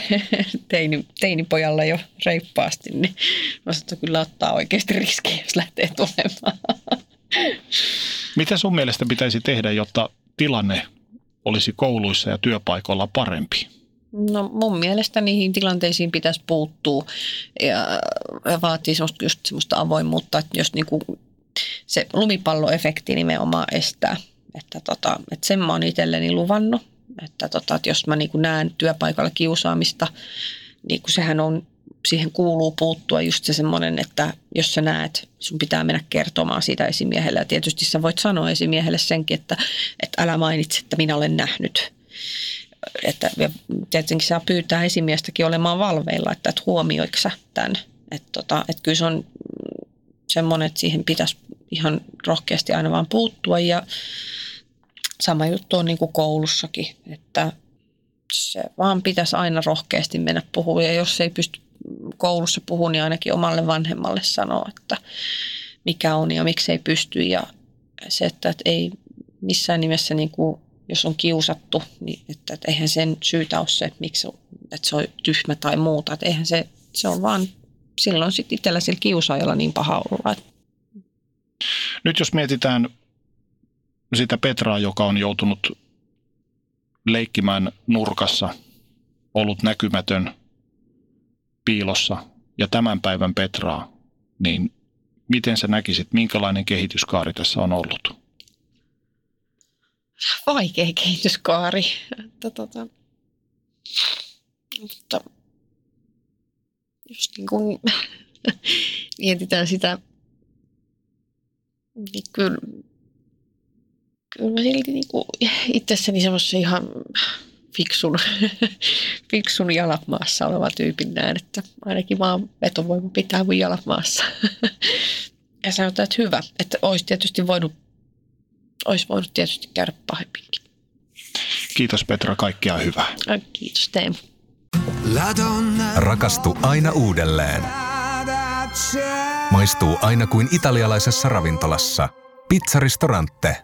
teini, teinipojalla jo reippaasti, niin mä sanoin, kyllä ottaa oikeasti riskiä, jos lähtee tulemaan. Mitä sun mielestä pitäisi tehdä, jotta tilanne olisi kouluissa ja työpaikoilla parempi? No mun mielestä niihin tilanteisiin pitäisi puuttua ja, vaatii semmoista, just semmoista avoimuutta, että jos niinku se lumipalloefekti nimenomaan estää. Että, tota, että sen mä oon itselleni luvannut, että, tota, että jos mä niinku näen työpaikalla kiusaamista, niin kun sehän on siihen kuuluu puuttua just se semmoinen, että jos sä näet, sun pitää mennä kertomaan siitä esimiehelle. Ja tietysti sä voit sanoa esimiehelle senkin, että, että älä mainitse, että minä olen nähnyt. Että tietenkin saa pyytää esimiestäkin olemaan valveilla, että, että huomioiko sä tämän. Että, tota, että kyllä se on semmoinen, että siihen pitäisi ihan rohkeasti aina vaan puuttua ja sama juttu on niin kuin koulussakin, että se vaan pitäisi aina rohkeasti mennä puhumaan ja jos ei pysty koulussa puhun, niin ainakin omalle vanhemmalle sanoa, että mikä on ja miksi ei pysty. Ja se, että, että ei missään nimessä, niin kuin, jos on kiusattu, niin että, että eihän sen syytä ole se, miksi, että se on tyhmä tai muuta. Että eihän se, se on vaan silloin sitten itsellä sillä kiusaajalla niin paha olla. Nyt jos mietitään sitä Petraa, joka on joutunut leikkimään nurkassa, ollut näkymätön – piilossa ja tämän päivän Petraa, niin miten sä näkisit, minkälainen kehityskaari tässä on ollut? Vaikea kehityskaari. Että, tota, mutta jos niin kuin mietitään sitä, niin kyllä, kyllä mä silti niin kuin itsessäni semmoisen ihan fiksun, fiksun jalat maassa oleva tyypin näen, että ainakin vaan vetovoima pitää mun jalat maassa. ja sanotaan, että hyvä, että olisi tietysti voinut, olisi voinut tietysti käydä pahempinkin. Kiitos Petra, kaikkia hyvää. Kiitos Teemu. Rakastu aina uudelleen. Maistuu aina kuin italialaisessa ravintolassa. Pizzaristorante.